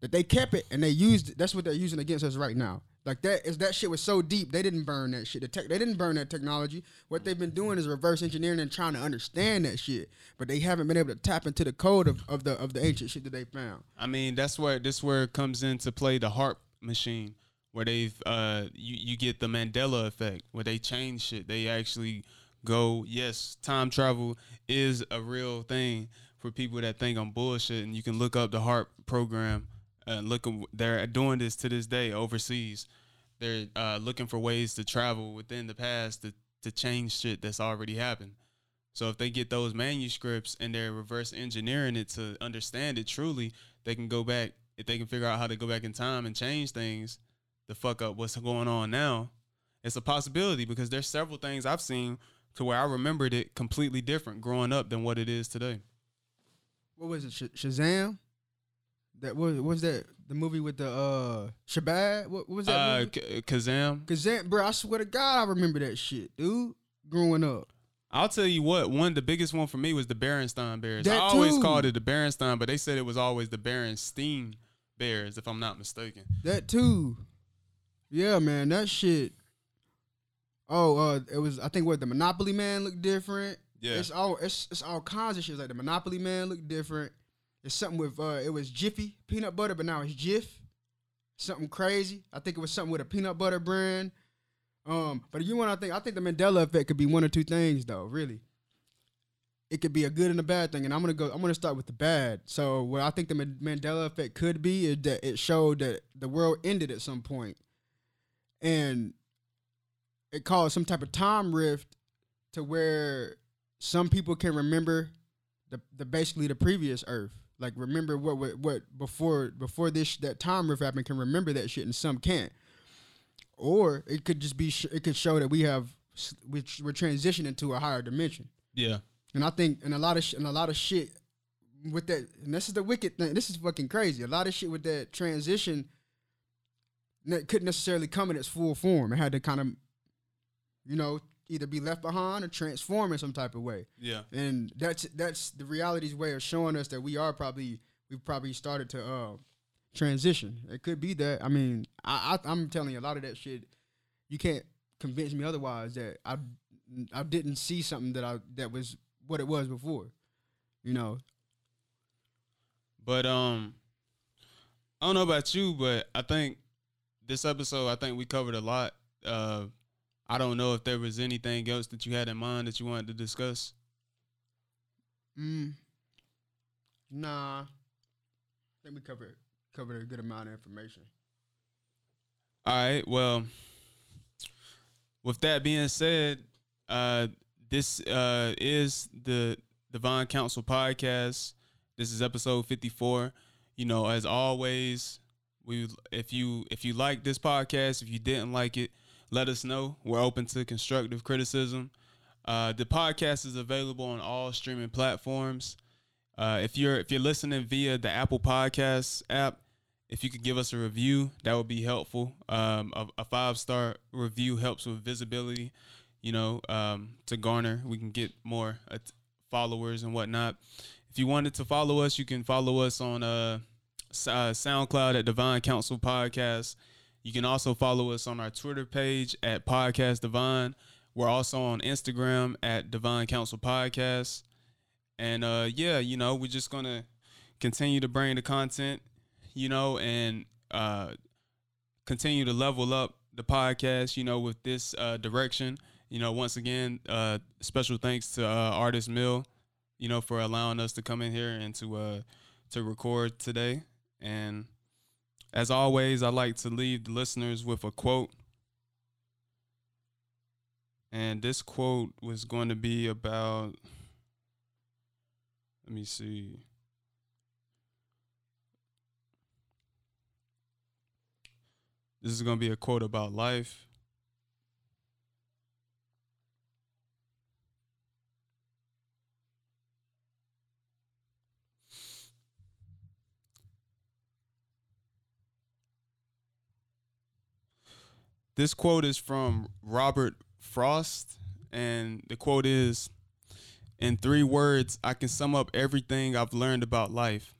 that they kept it and they used it. That's what they're using against us right now. Like that is that shit was so deep they didn't burn that shit. The tech they didn't burn that technology. What they've been doing is reverse engineering and trying to understand that shit, but they haven't been able to tap into the code of, of the of the ancient shit that they found. I mean, that's where this where it comes into play the HAARP machine, where they've uh you, you get the Mandela effect, where they change shit. They actually go, yes, time travel is a real thing for people that think I'm bullshit, and you can look up the HAARP program and look. 'em- They're doing this to this day overseas. They're uh, looking for ways to travel within the past to to change shit that's already happened. So if they get those manuscripts and they're reverse engineering it to understand it truly, they can go back. If they can figure out how to go back in time and change things, to fuck up what's going on now, it's a possibility because there's several things I've seen to where I remembered it completely different growing up than what it is today. What was it? Sh- Shazam. That was what was that the movie with the uh Shabazz? What, what was that? Uh, movie? Kazam. Cause bro, I swear to God, I remember that shit, dude. Growing up, I'll tell you what, one the biggest one for me was the Berenstain Bears. That I always too. called it the Berenstain, but they said it was always the Berenstein Bears, if I'm not mistaken. that too. Yeah, man, that shit. Oh, uh, it was. I think what the Monopoly Man looked different. Yeah. It's all. It's it's all kinds of shit. Like the Monopoly Man looked different. It's something with. uh It was Jiffy peanut butter, but now it's Jif. Something crazy. I think it was something with a peanut butter brand. Um, but you want to think? I think the Mandela effect could be one or two things, though. Really, it could be a good and a bad thing. And I'm gonna go. I'm gonna start with the bad. So what I think the Mandela effect could be is that it showed that the world ended at some point, and it caused some type of time rift to where some people can remember the the basically the previous Earth. Like remember what what, what before before this that time rift happened can remember that shit and some can't. Or it could just be sh- it could show that we have we're transitioning to a higher dimension. Yeah. and I think and a lot of sh- and a lot of shit with that and this is the wicked thing this is fucking crazy. A lot of shit with that transition that couldn't necessarily come in its full form. It had to kind of you know either be left behind or transform in some type of way Yeah. and that's that's the reality's way of showing us that we are probably we've probably started to uh transition. It could be that. I mean, I, I I'm telling you, a lot of that shit, you can't convince me otherwise that I I didn't see something that I that was what it was before. You know. But um I don't know about you, but I think this episode I think we covered a lot. Uh I don't know if there was anything else that you had in mind that you wanted to discuss. Mm. Nah. I think we covered covered a good amount of information. All right. Well, with that being said, uh, this uh, is the Divine Council podcast. This is episode 54. You know, as always, we if you if you like this podcast, if you didn't like it, let us know. We're open to constructive criticism. Uh, the podcast is available on all streaming platforms. Uh, if you're if you're listening via the Apple Podcasts app, if you could give us a review, that would be helpful. Um, a, a five star review helps with visibility, you know, um, to garner. We can get more uh, followers and whatnot. If you wanted to follow us, you can follow us on uh, uh, SoundCloud at Divine Council Podcast. You can also follow us on our Twitter page at Podcast Divine. We're also on Instagram at Divine Council Podcast. And uh, yeah, you know, we're just gonna continue to bring the content you know, and uh, continue to level up the podcast, you know, with this uh, direction. You know, once again, uh, special thanks to uh, Artist Mill, you know, for allowing us to come in here and to uh, to record today. And as always, I like to leave the listeners with a quote. And this quote was going to be about. Let me see. This is going to be a quote about life. This quote is from Robert Frost, and the quote is In three words, I can sum up everything I've learned about life.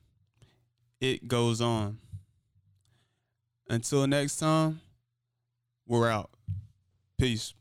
It goes on. Until next time, we're out. Peace.